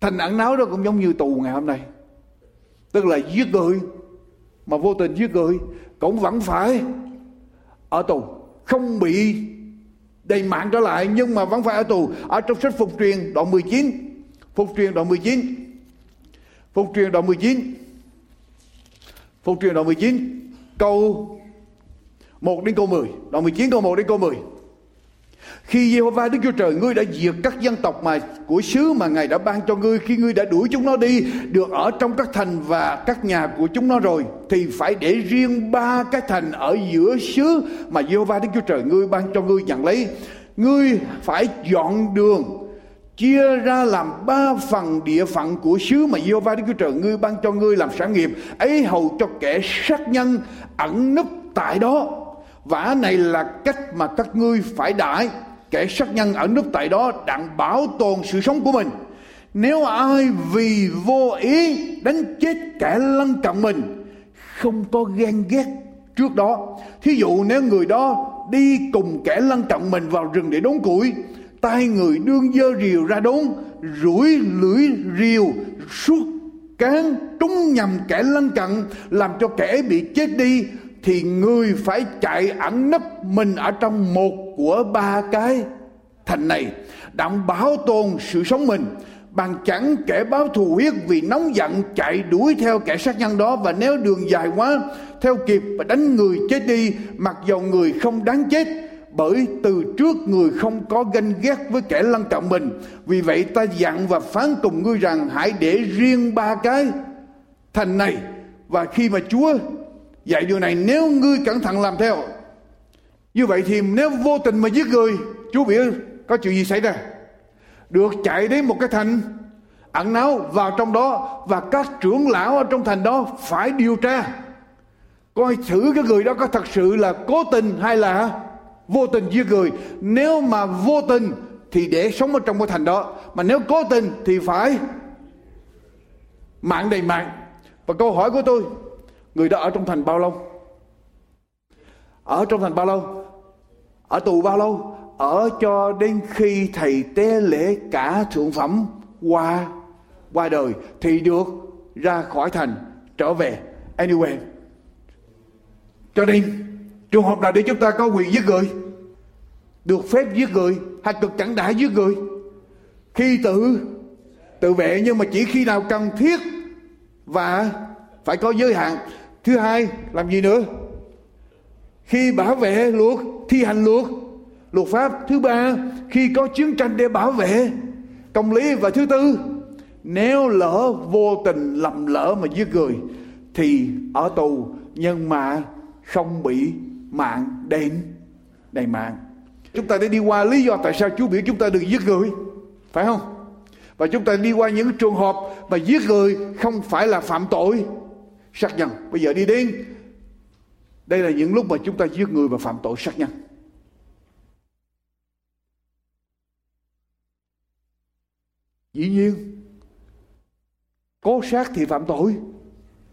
Thành ẩn náu đó cũng giống như tù ngày hôm nay. Tức là giết người. Mà vô tình giết người, cũng vẫn phải ở tù. Không bị đầy mạng trở lại, nhưng mà vẫn phải ở tù. Ở trong sách phục truyền đoạn 19 phục truyền đoạn 19 phục truyền đoạn 19 phục truyền đoạn 19 câu 1 đến câu 10 đoạn 19 câu 1 đến câu 10 khi Jehovah Đức Chúa Trời, ngươi đã diệt các dân tộc mà, của xứ mà Ngài đã ban cho ngươi khi ngươi đã đuổi chúng nó đi, được ở trong các thành và các nhà của chúng nó rồi, thì phải để riêng ba cái thành ở giữa xứ mà Jehovah Đức Chúa Trời, ngươi ban cho ngươi nhận lấy. Ngươi phải dọn đường, chia ra làm ba phần địa phận của xứ mà Jehovah Đức Chúa Trời, ngươi ban cho ngươi làm sản nghiệp, ấy hầu cho kẻ sát nhân ẩn núp tại đó vả này là cách mà các ngươi phải đãi kẻ sát nhân ở nước tại đó đặng bảo tồn sự sống của mình. Nếu ai vì vô ý đánh chết kẻ lân cận mình, không có ghen ghét trước đó, thí dụ nếu người đó đi cùng kẻ lân cận mình vào rừng để đốn củi tay người đương dơ rìu ra đốn, rủi lưỡi rìu, suốt cán trúng nhầm kẻ lân cận, làm cho kẻ bị chết đi thì người phải chạy ẩn nấp mình ở trong một của ba cái. Thành này, đảm bảo tồn sự sống mình, bằng chẳng kẻ báo thù huyết vì nóng giận chạy đuổi theo kẻ sát nhân đó, và nếu đường dài quá, theo kịp và đánh người chết đi, mặc dầu người không đáng chết, bởi từ trước người không có ganh ghét với kẻ lân cận mình. Vì vậy ta dặn và phán cùng ngươi rằng, hãy để riêng ba cái. Thành này, và khi mà chúa dạy điều này nếu ngươi cẩn thận làm theo. Như vậy thì nếu vô tình mà giết người, chú biết có chuyện gì xảy ra? Được chạy đến một cái thành, ẩn náu vào trong đó và các trưởng lão ở trong thành đó phải điều tra. Coi thử cái người đó có thật sự là cố tình hay là vô tình giết người. Nếu mà vô tình thì để sống ở trong cái thành đó, mà nếu cố tình thì phải mạng đầy mạng. Và câu hỏi của tôi Người đó ở trong thành bao lâu? Ở trong thành bao lâu? Ở tù bao lâu? Ở cho đến khi thầy tế lễ cả thượng phẩm qua qua đời thì được ra khỏi thành, trở về anyway, cho nên trường hợp nào để chúng ta có quyền giết người, được phép giết người hay cực chẳng đã giết người, khi tự tự vệ nhưng mà chỉ khi nào cần thiết và phải có giới hạn thứ hai, làm gì nữa? Khi bảo vệ luật, thi hành luật luật pháp. Thứ ba, khi có chiến tranh để bảo vệ công lý và thứ tư, nếu lỡ vô tình lầm lỡ mà giết người, thì ở tù, nhưng mà không bị mạng đền đầy mạng. Chúng ta đã đi qua lý do tại sao Chúa biểu chúng ta đừng giết người, phải không? Và chúng ta đi qua những trường hợp mà giết người không phải là phạm tội sát nhân. Bây giờ đi đến. Đây là những lúc mà chúng ta giết người và phạm tội sát nhân. Dĩ nhiên cố sát thì phạm tội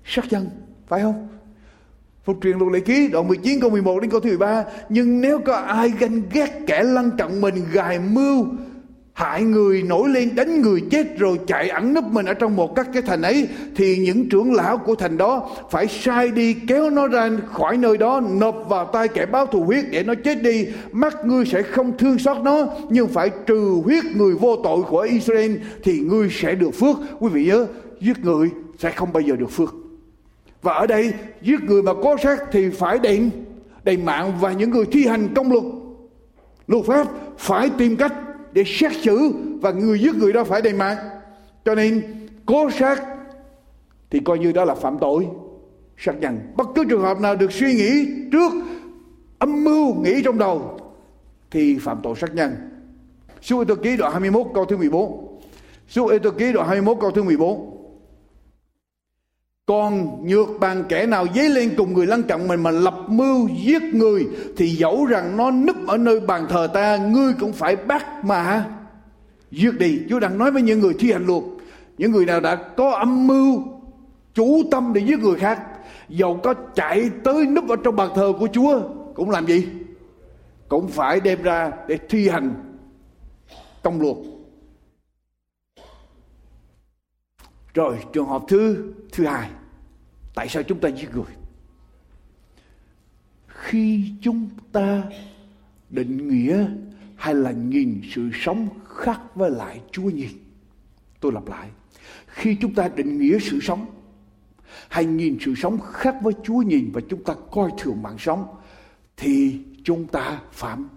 sát nhân, phải không? Phục truyền luật lệ ký đoạn 19 câu 11 đến câu thứ 13 Nhưng nếu có ai ganh ghét kẻ lăn trọng mình, gài mưu hại người, nổi lên đánh người chết rồi chạy ẩn nấp mình ở trong một các cái thành ấy, thì những trưởng lão của thành đó phải sai đi kéo nó ra khỏi nơi đó, nộp vào tay kẻ báo thù huyết để nó chết đi. Mắt ngươi sẽ không thương xót nó, nhưng phải trừ huyết người vô tội của Israel thì ngươi sẽ được phước. Quý vị nhớ, giết người sẽ không bao giờ được phước. Và ở đây, giết người mà có sát thì phải đền đền mạng và những người thi hành công luật. Luật pháp phải tìm cách để xét xử và người giết người đó phải đền mạng. Cho nên, cố sát thì coi như đó là phạm tội. Sát nhân bất cứ trường hợp nào được suy nghĩ trước, âm mưu nghĩ trong đầu thì phạm tội sát nhân Sư Ê Tô Ký đoạn 21 câu thứ 14 Sư Ê Tô Ký đoạn 21 câu thứ 14 còn nhược bằng kẻ nào dấy lên cùng người lân cận mình mà lập mưu giết người, thì dẫu rằng nó núp ở nơi bàn thờ ta, ngươi cũng phải bắt mà. Giết đi, chúa đang nói với những người thi hành luật. Những người nào đã có âm mưu, chủ tâm để giết người khác, dầu có chạy tới núp ở trong bàn thờ của chúa, cũng làm gì? Cũng phải đem ra để thi hành công luật. Rồi trường hợp thứ thứ hai, tại sao chúng ta giết người? Khi chúng ta định nghĩa hay là nhìn sự sống khác với lại Chúa nhìn. Tôi lặp lại. Khi chúng ta định nghĩa sự sống hay nhìn sự sống khác với Chúa nhìn và chúng ta coi thường mạng sống thì chúng ta phạm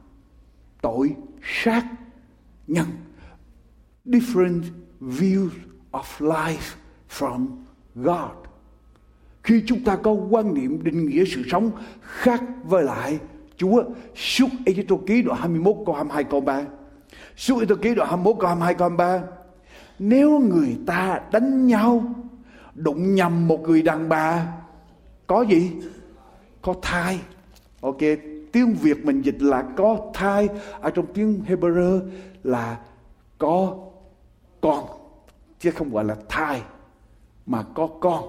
tội sát nhân. Different views of life from God. Khi chúng ta có quan niệm định nghĩa sự sống khác với lại Chúa, suốt Ê Tô Ký đoạn 21 câu 22 câu 3. Suốt Ê Tô Ký đoạn 21 câu 22 câu 3. Nếu người ta đánh nhau, đụng nhầm một người đàn bà, có gì? Có thai. Ok, tiếng Việt mình dịch là có thai, ở trong tiếng Hebrew là có con chứ không gọi là thai, mà có con.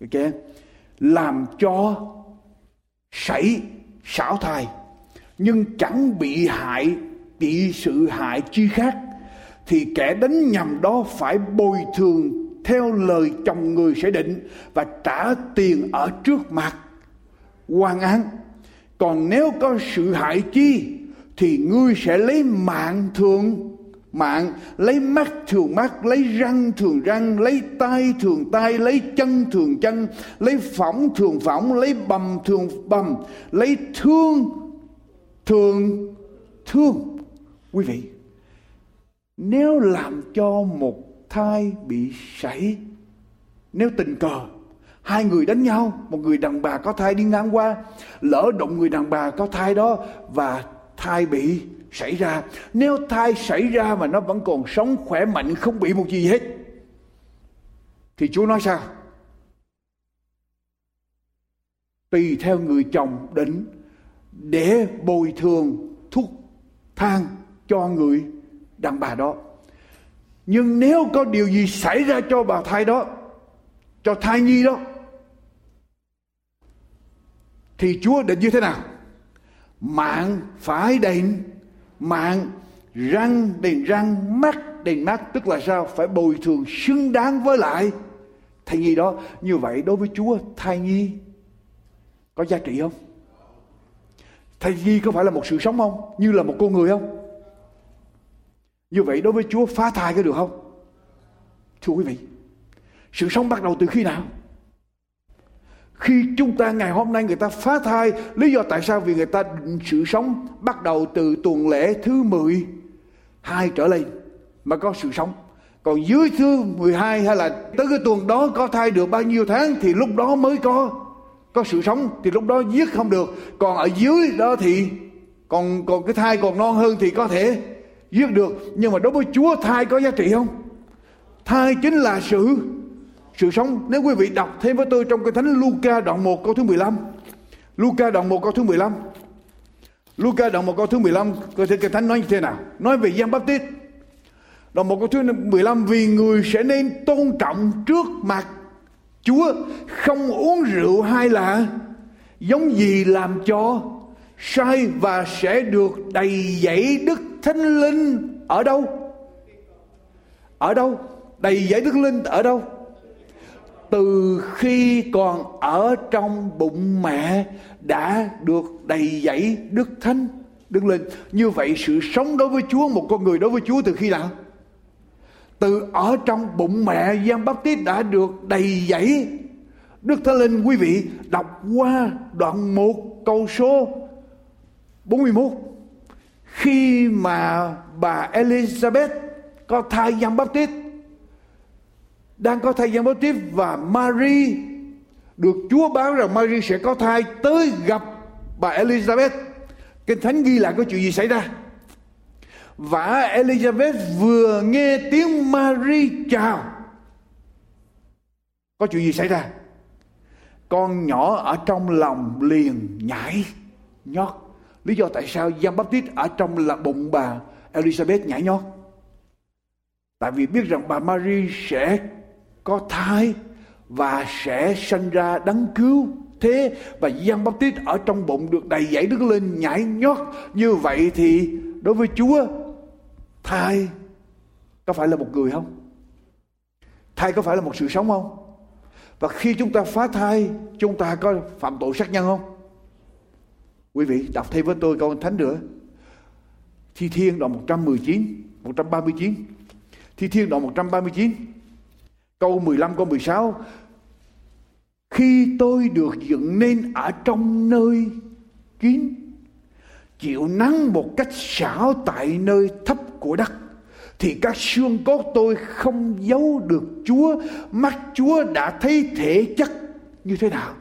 Ok? Làm cho sảy xảo thai, nhưng chẳng bị hại, bị sự hại chi khác, thì kẻ đánh nhầm đó phải bồi thường theo lời chồng người sẽ định và trả tiền ở trước mặt. Quan án. Còn nếu có sự hại chi, thì ngươi sẽ lấy mạng thường mạng, lấy mắt thường mắt, lấy răng thường răng, lấy tay thường tay lấy chân thường chân, lấy phỏng thường phỏng, lấy bầm thường bầm, lấy thương thường thương. Quý vị, nếu làm cho một thai bị sảy, nếu tình cờ, hai người đánh nhau, một người đàn bà có thai đi ngang qua, lỡ động người đàn bà có thai đó và thai bị xảy ra. Nếu thai xảy ra mà nó vẫn còn sống, khỏe mạnh, không bị một gì hết, thì chúa nói sao? Tùy theo người chồng định để bồi thường thuốc thang cho người đàn bà đó. Nhưng nếu có điều gì xảy ra cho bà thai đó, cho thai nhi đó, thì chúa định như thế nào? Mạng phải đền mạng răng đền răng, mắt đền mắt, tức là sao? Phải bồi thường, xứng đáng với lại thai nhi đó. Như vậy đối với chúa, thai nhi có giá trị không? Thai nhi có phải là một sự sống không? Như là một con người không? Như vậy đối với chúa, phá thai có được không? Thưa quý vị, sự sống bắt đầu từ khi nào? Khi chúng ta ngày hôm nay người ta phá thai, lý do tại sao? Vì người ta định sự sống bắt đầu từ tuần lễ thứ 12 trở lên mà có sự sống. Còn dưới thứ 12 hay là tới cái tuần đó có thai được bao nhiêu tháng thì lúc đó mới có có sự sống, thì lúc đó giết không được. Còn ở dưới đó thì còn còn cái thai còn non hơn thì có thể giết được. Nhưng mà đối với Chúa, thai có giá trị không? Thai chính là sự sự sống. Nếu quý vị đọc thêm với tôi trong cái thánh Luca đoạn 1 câu thứ 15 Luca đoạn 1 câu thứ 15 Luca đoạn 1 câu thứ 15 có thể cái thánh nói như thế nào? Nói về Giăng Baptist đoạn 1 câu thứ 15 vì người sẽ nên tôn trọng trước mặt Chúa, không uống rượu hay là giống gì làm cho sai và sẽ được đầy dẫy đức thánh linh ở đâu? Ở đâu? Đầy dẫy đức linh ở đâu? Từ khi còn ở trong bụng mẹ đã được đầy dẫy đức thánh, đức linh. Như vậy sự sống đối với chúa, một con người đối với chúa từ khi nào? Từ ở trong bụng mẹ Giang Báp Tít đã được đầy dẫy Đức Thánh Linh. Quý vị đọc qua đoạn 1 câu số 41 khi mà bà Elizabeth có thai Giang Báp Tít đang có thai Giăng Báp Tít và Mary được Chúa báo rằng Mary sẽ có thai tới gặp bà Elizabeth. Kinh Thánh ghi lại có chuyện gì xảy ra? Và Elizabeth vừa nghe tiếng Mary chào. Có chuyện gì xảy ra? Con nhỏ ở trong lòng liền nhảy nhót. Lý do tại sao Giăng Báp Tít ở trong là bụng bà Elizabeth nhảy nhót? Tại vì biết rằng bà Mary sẽ có thai và sẽ sinh ra đấng cứu. Thế và Giăng Báp Tít ở trong bụng được đầy dẫy đứng lên nhảy nhót. Như vậy thì đối với Chúa, thai có phải là một người không? Thai có phải là một sự sống không? Và khi chúng ta phá thai, chúng ta có phạm tội sát nhân không? Quý vị, đọc thêm với tôi câu thánh nữa thi thiên đoạn 119 139 thi thiên đoạn 139 câu 15 câu 16 khi tôi được dựng nên ở trong nơi kín, chịu nắng một cách xảo tại nơi thấp của đất, thì các xương cốt tôi không giấu được Chúa, mắt Chúa đã thấy thể chất như thế nào.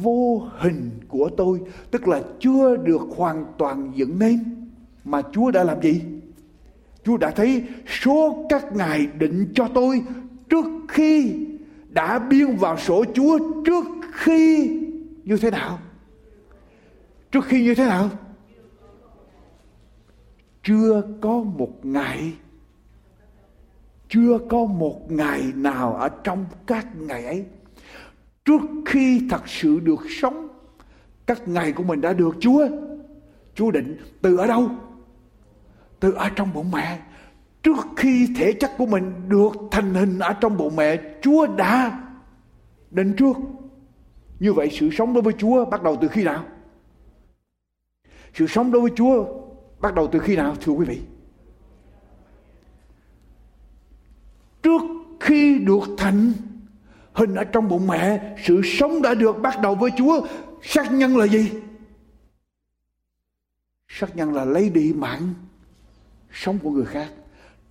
Vô hình của tôi, tức là chưa được hoàn toàn dựng nên, mà Chúa đã làm gì? Chúa đã thấy số các ngài định cho tôi trước khi đã biên vào sổ Chúa trước khi như thế nào? Trước khi như thế nào? Chưa có một ngày, chưa có một ngày nào ở trong các ngày ấy, trước khi thật sự được sống, các ngày của mình đã được chúa chúa định từ ở đâu? Từ ở trong bụng mẹ trước khi thể chất của mình được thành hình ở trong bụng mẹ chúa đã định trước như vậy sự sống đối với chúa bắt đầu từ khi nào sự sống đối với Chúa bắt đầu từ khi nào thưa quý vị? Trước khi được thành hình ở trong bụng mẹ, sự sống đã được bắt đầu với Chúa. Sát nhân là gì? Sát nhân là lấy đi mạng sống của người khác.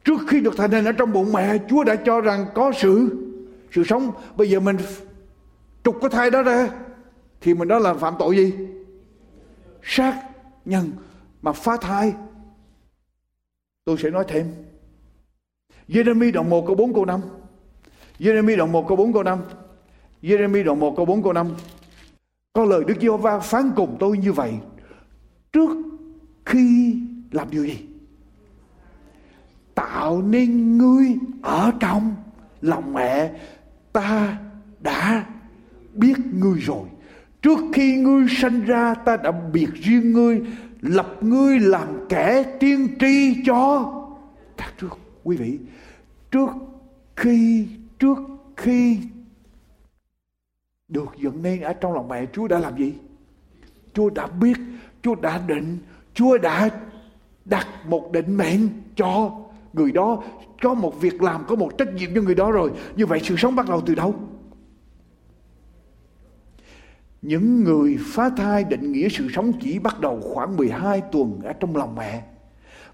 Trước khi được thành hình ở trong bụng mẹ, Chúa đã cho rằng có sự sự sống. Bây giờ mình trục cái thai đó ra thì mình đó là phạm tội gì? Sát nhân mà phá thai. Tôi sẽ nói thêm. Jeremy đoạn 1 câu 4 câu 5 Jeremy đoạn 1 câu 4 câu 5 Jeremy đoạn 1 câu 4 câu 5 Có lời Đức Giê-hô-va phán cùng tôi như vậy. Trước khi làm điều gì? Tạo nên ngươi ở trong lòng mẹ, Ta đã biết ngươi rồi. Trước khi ngươi sanh ra, ta đã biệt riêng ngươi, Lập ngươi làm kẻ tiên tri cho các trước Quý vị, Trước khi Trước khi Được dựng nên ở trong lòng mẹ, Chúa đã làm gì? Chúa đã biết, Chúa đã định, Chúa đã đặt một định mệnh cho người đó có một việc làm có một trách nhiệm cho người đó rồi như vậy sự sống bắt đầu từ đâu những người phá thai định nghĩa sự sống chỉ bắt đầu khoảng 12 tuần ở trong lòng mẹ.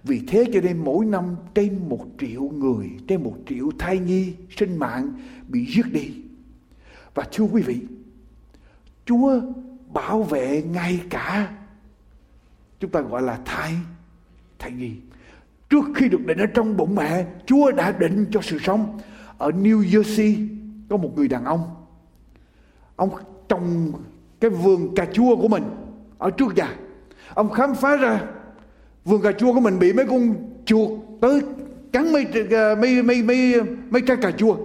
Vì thế cho nên mỗi năm trên một triệu người, trên một triệu thai nhi sinh mạng bị giết đi. Và thưa quý vị, Chúa bảo vệ ngay cả chúng ta gọi là thai, thai nhi. Trước khi được định ở trong bụng mẹ, Chúa đã định cho sự sống. Ở New Jersey có một người đàn ông. Ông trồng cái vườn cà chua của mình ở trước nhà. Ông khám phá ra vườn cà chua của mình bị mấy con chuột tới cắn mấy ờ, mấy mấy mấy, mấy trái cà chua.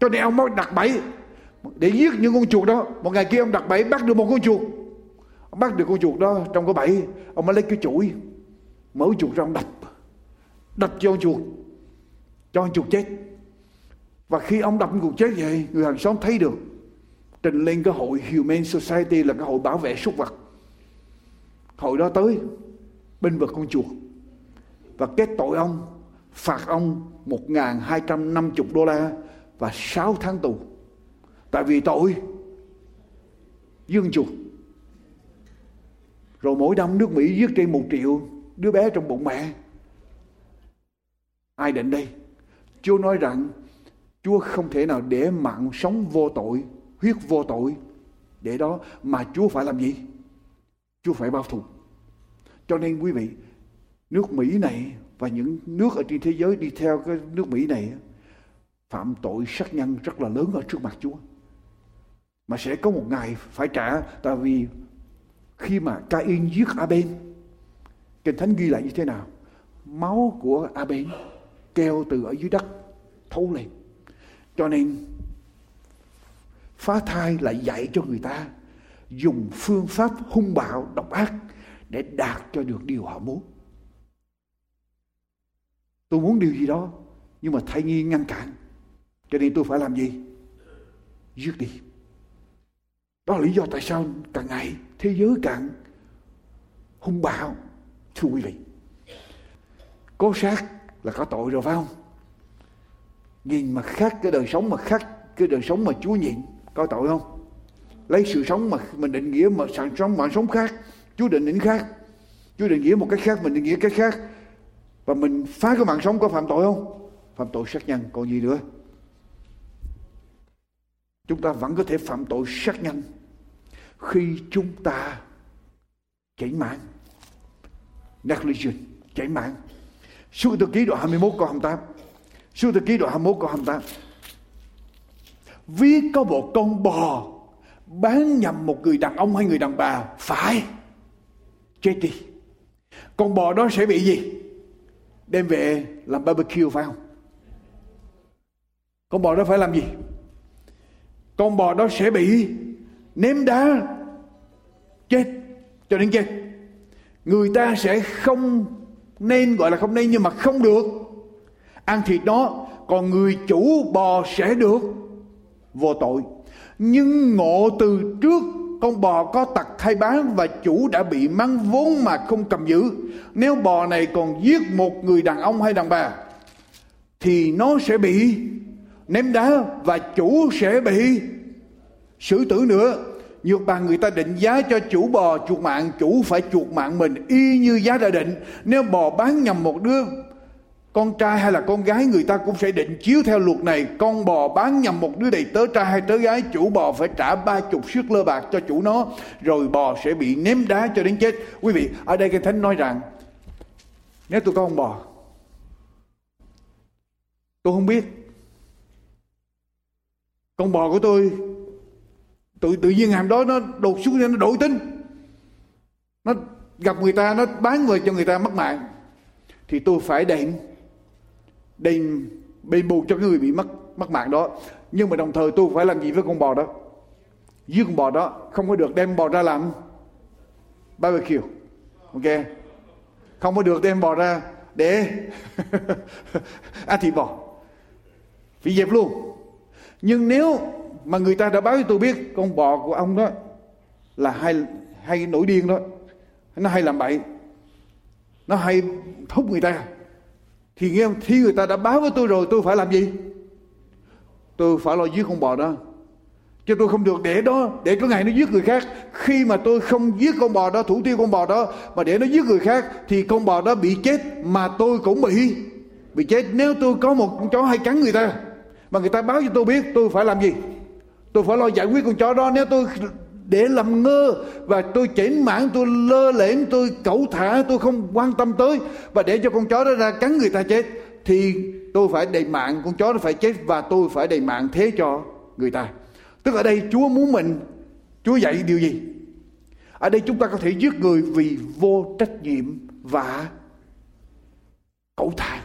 Cho nên ông mới đặt bẫy. Để giết những con chuột đó. Một ngày kia ông đặt bẫy bắt được một con chuột. Ông bắt được con chuột đó trong cái bẫy. Ông mới lấy cái chuỗi mở chuột ra ông đập đập cho con chuột, cho con chuột chết. Và khi ông đập con chuột chết vậy, người hàng xóm thấy được, trình lên cái hội Human Society là cái hội bảo vệ súc vật. Hội đó tới bên vực con chuột. Và kết tội ông, phạt ông 1.250 đô la và 6 tháng tù. Tại vì tội dương chuột. Rồi mỗi năm nước Mỹ giết trên một triệu đứa bé trong bụng mẹ ai định đây? Chúa nói rằng, Chúa không thể nào để mạng sống vô tội, huyết vô tội. Để đó mà Chúa phải làm gì? Chúa phải bao thù. Cho nên quý vị, nước Mỹ này và những nước ở trên thế giới đi theo cái nước Mỹ này phạm tội sát nhân rất là lớn ở trước mặt Chúa. Mà sẽ có một ngày phải trả, tại vì khi mà Cain giết Abel Kinh Thánh ghi lại như thế nào? Máu của Abel kêu từ ở dưới đất, thấu lên. Cho nên, phá thai lại dạy cho người ta dùng phương pháp hung bạo, độc ác để đạt cho được điều họ muốn. Tôi muốn điều gì đó, nhưng mà thai nhi ngăn cản. Cho nên tôi phải làm gì? Giết đi. Đó là lý do tại sao càng ngày thế giới càng hung bạo, thưa quý vị. Có sát là có tội rồi phải không? Nhìn mà khác cái đời sống mà khác cái đời sống mà chúa nhịn, có tội không? Lấy sự sống mà mình định nghĩa mà sản sống, mạng sống khác, chúa định nghĩa khác. Chúa định nghĩa một cách khác, mình định nghĩa cách khác. Và mình phá cái mạng sống có phạm tội không? Phạm tội sát nhân, còn gì nữa? Chúng ta vẫn có thể phạm tội sát nhân khi chúng ta chảy mạng. Negligence chảy mạng. Sư tự ký đoạn 21 câu 28 Sư tự ký đoạn 21 câu 28 Vì có một con bò Bán nhầm một người đàn ông hay người đàn bà Phải Chết đi. Con bò đó sẽ bị gì? Đem về làm barbecue phải không? Con bò đó phải làm gì? Con bò đó sẽ bị Ném đá, Chết. Cho đến chết. Người ta sẽ không nên gọi là không nên nhưng mà không được. Ăn thịt nó còn người chủ bò sẽ được. Vô tội. Nhưng ngộ từ trước, con bò có tật khai bán và chủ đã bị mang vốn mà không cầm giữ. Nếu bò này còn giết một người đàn ông hay đàn bà, thì nó sẽ bị ném đá và chủ sẽ bị xử tử nữa. Nhược bà người ta định giá cho chủ bò chuột mạng, Chủ phải chuột mạng mình y như giá đã định. Nếu bò bán nhầm một đứa, con trai hay là con gái người ta cũng sẽ định chiếu theo luật này. Con bò bán nhầm một đứa đầy tớ trai hay tớ gái, chủ bò phải trả ba chục sức lơ bạc cho chủ nó, rồi bò sẽ bị ném đá cho đến chết. Quý vị, ở đây cái thánh nói rằng, nếu tôi có con bò, tôi không biết. Con bò của tôi tự tự nhiên hàm đó nó đột xuống nó đổi tính. Nó gặp người ta, nó bán người cho người ta mất mạng. Thì tôi phải đền đền đền bù cho cái người bị mất mất mạng đó. Nhưng mà đồng thời tôi phải làm gì với con bò đó? Giết con bò đó, không có được đem bò ra làm barbecue. Ok? Không có được đem bò ra để (laughs) ăn thịt bò. Phải dẹp luôn. Nhưng nếu mà người ta đã báo cho tôi biết, con bò của ông đó là hay hay nổi điên đó. Nó hay làm bậy. Nó hay thúc người ta. Thì nghe khi người ta đã báo với tôi rồi, tôi phải làm gì? Tôi phải lo giết con bò đó. Chứ tôi không được để đó, để có ngày nó giết người khác. Khi mà tôi không giết con bò đó, thủ tiêu con bò đó, mà để nó giết người khác, thì con bò đó bị chết, mà tôi cũng bị. Bị chết. Nếu tôi có một con chó hay cắn người ta, mà người ta báo cho tôi biết, tôi phải làm gì? Tôi phải lo giải quyết con chó đó. Nếu tôi để làm ngơ và tôi chỉnh mãn tôi lơ lẽn tôi cẩu thả, tôi không quan tâm tới và để cho con chó đó ra cắn người ta chết, thì tôi phải đầy mạng. Con chó nó phải chết và tôi phải đầy mạng thế cho người ta. Tức ở đây chúa muốn mình, chúa dạy điều gì? Ở đây chúng ta có thể giết người vì vô trách nhiệm và cẩu thả.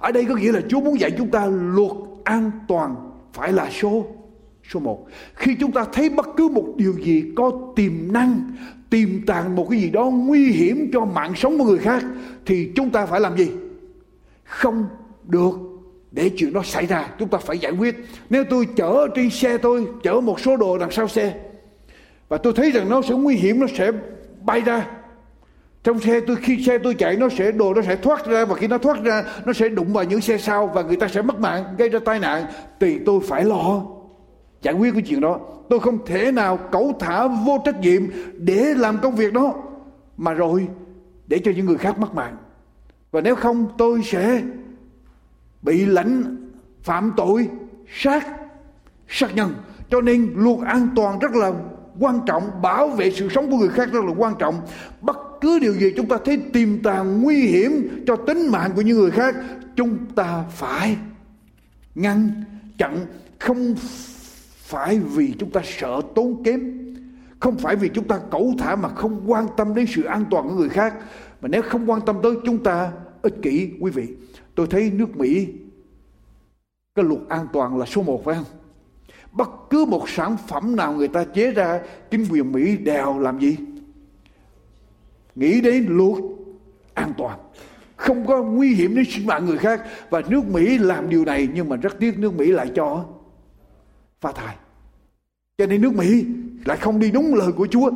Ở đây có nghĩa là chúa muốn dạy chúng ta luật an toàn phải là số số 1 khi chúng ta thấy bất cứ một điều gì có tiềm năng, tiềm tàng một cái gì đó nguy hiểm cho mạng sống của người khác, thì chúng ta phải làm gì? Không được để chuyện đó xảy ra. Chúng ta phải giải quyết. Nếu tôi chở trên xe tôi, chở một số đồ đằng sau xe, và tôi thấy rằng nó sẽ nguy hiểm, nó sẽ bay ra. Trong xe tôi, khi xe tôi chạy, nó sẽ, đồ nó sẽ thoát ra, và khi nó thoát ra, nó sẽ đụng vào những xe sau, và người ta sẽ mất mạng, gây ra tai nạn. Thì tôi phải lo giải quyết cái chuyện đó. Tôi không thể nào cẩu thả vô trách nhiệm để làm công việc đó. Mà rồi, để cho những người khác mất mạng và nếu không, tôi sẽ bị lãnh phạm tội sát sát nhân. Cho nên luật an toàn rất là quan trọng, bảo vệ sự sống của người khác rất là quan trọng. Bất cứ điều gì chúng ta thấy tiềm tàng nguy hiểm cho tính mạng của những người khác, chúng ta phải ngăn chặn, không phải vì chúng ta sợ tốn kém, không phải vì chúng ta cẩu thả mà không quan tâm đến sự an toàn của người khác. Mà nếu không quan tâm tới chúng ta, ích kỷ, quý vị. Tôi thấy nước mỹ, cái luật an toàn là số một phải không? Bất cứ một sản phẩm nào người ta chế ra, chính quyền mỹ đều làm gì? Nghĩ đến luật an toàn. Không có nguy hiểm đến sinh mạng người khác. Và nước mỹ làm điều này, nhưng mà rất tiếc nước mỹ lại cho phá thai. Cho nên nước mỹ lại không đi đúng lời của chúa.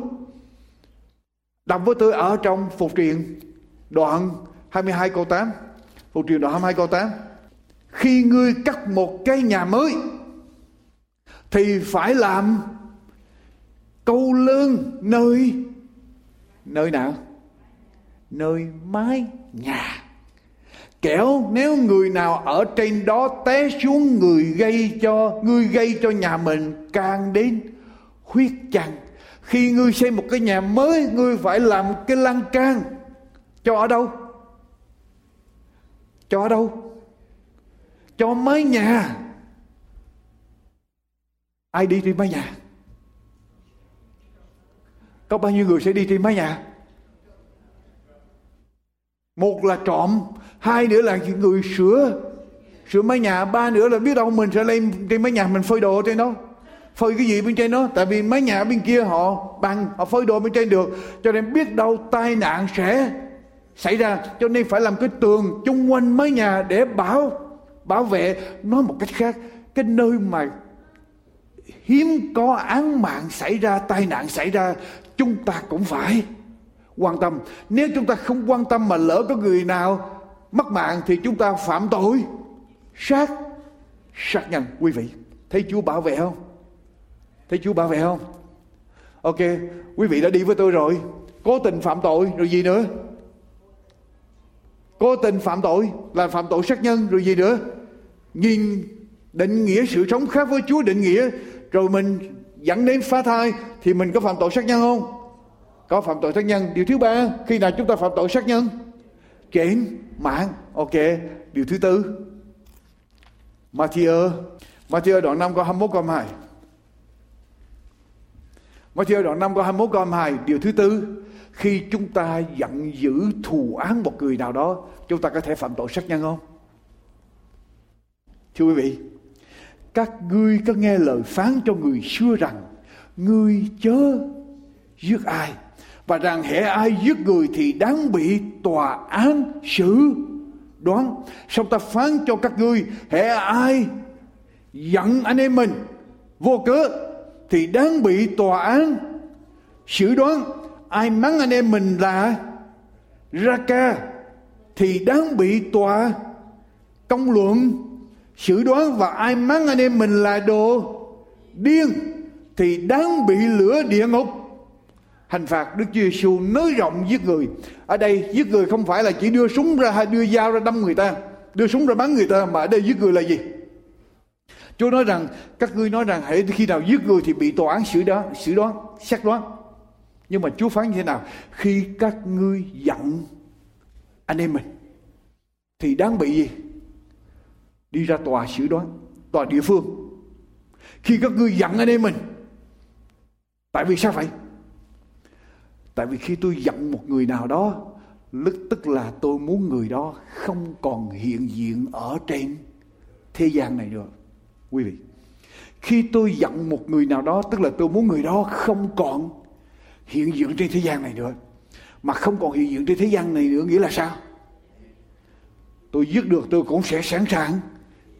Đọc với tôi ở trong phục truyền đoạn 22 câu 8 phục truyền đoạn 22 câu 8 khi ngươi cắt một cái nhà mới, thì phải làm câu lương nơi nơi nào? Nơi mái nhà kẻo, nếu người nào ở trên đó té xuống người gây cho, người gây cho nhà mình càng đến huyết chăng khi ngươi xây một cái nhà mới, ngươi phải làm cái lan can. Cho ở đâu? Cho ở đâu? Cho mái nhà. Ai đi trên mái nhà? Có bao nhiêu người sẽ đi trên mái nhà? Một là trộm hai nữa là người sửa sửa mái nhà. Ba nữa là biết đâu mình sẽ lên trên mái nhà mình phơi đồ trên đó. Phơi cái gì bên trên đó? Tại vì mái nhà bên kia họ bằng, họ phơi đồ bên trên được. Cho nên biết đâu tai nạn sẽ xảy ra. Cho nên phải làm cái tường chung quanh mái nhà để bảo bảo vệ. Nói một cách khác, cái nơi mà hiếm có án mạng xảy ra, tai nạn xảy ra, chúng ta cũng phải quan tâm. Nếu chúng ta không quan tâm mà lỡ có người nào mất mạng thì chúng ta phạm tội. Sát sát nhân, quý vị. Thấy chúa bảo vệ không? Thấy chúa bảo vệ không? Ok, quý vị đã đi với tôi rồi. Cố tình phạm tội, rồi gì nữa? Cố tình phạm tội là phạm tội sát nhân, rồi gì nữa? Nhìn định nghĩa sự sống khác với chúa định nghĩa, rồi mình dẫn đến phá thai, thì mình có phạm tội sát nhân không? Có phạm tội sát nhân. Điều thứ ba, khi nào chúng ta phạm tội sát nhân? Kém mạng ok, điều thứ tư. Matthew Matthew đoạn 5 câu 21 câu 22 Matthew đoạn 5 câu 21 câu 22 điều thứ tư. Khi chúng ta giận dữ thù án một người nào đó, chúng ta có thể phạm tội sát nhân không? Thưa quý vị, các ngươi có nghe lời phán cho người xưa rằng, ngươi chớ giết ai và rằng hệ ai giết người thì đáng bị tòa án xử. Đoán xong ta phán cho các ngươi hệ ai giận anh em mình vô cớ thì đáng bị tòa án xử. Đoán, ai mắng anh em mình là ra ca thì đáng bị tòa công luận xử. Đoán, và ai mắng anh em mình là đồ điên thì đáng bị lửa địa ngục hành phạt Đức Chúa Giêsu nới rộng giết người. Ở đây giết người không phải là chỉ đưa súng ra hay đưa dao ra đâm người ta, đưa súng ra bắn người ta mà ở đây giết người là gì? Chúa nói rằng các ngươi nói rằng hãy khi nào giết người thì bị tòa án xử đó, xử đoán, xét đoán. Nhưng mà Chúa phán như thế nào? Khi các ngươi giận anh em mình thì đáng bị gì? Đi ra tòa xử đoán, tòa địa phương. Khi các ngươi giận anh em mình Tại vì sao vậy? Tại vì khi tôi giận một người nào đó, Lúc tức là tôi muốn người đó không còn hiện diện ở trên thế gian này nữa. Quý vị, khi tôi giận một người nào đó, tức là tôi muốn người đó không còn hiện diện trên thế gian này nữa. Mà không còn hiện diện trên thế gian này nữa nghĩa là sao? Tôi giết được tôi cũng sẽ sẵn sàng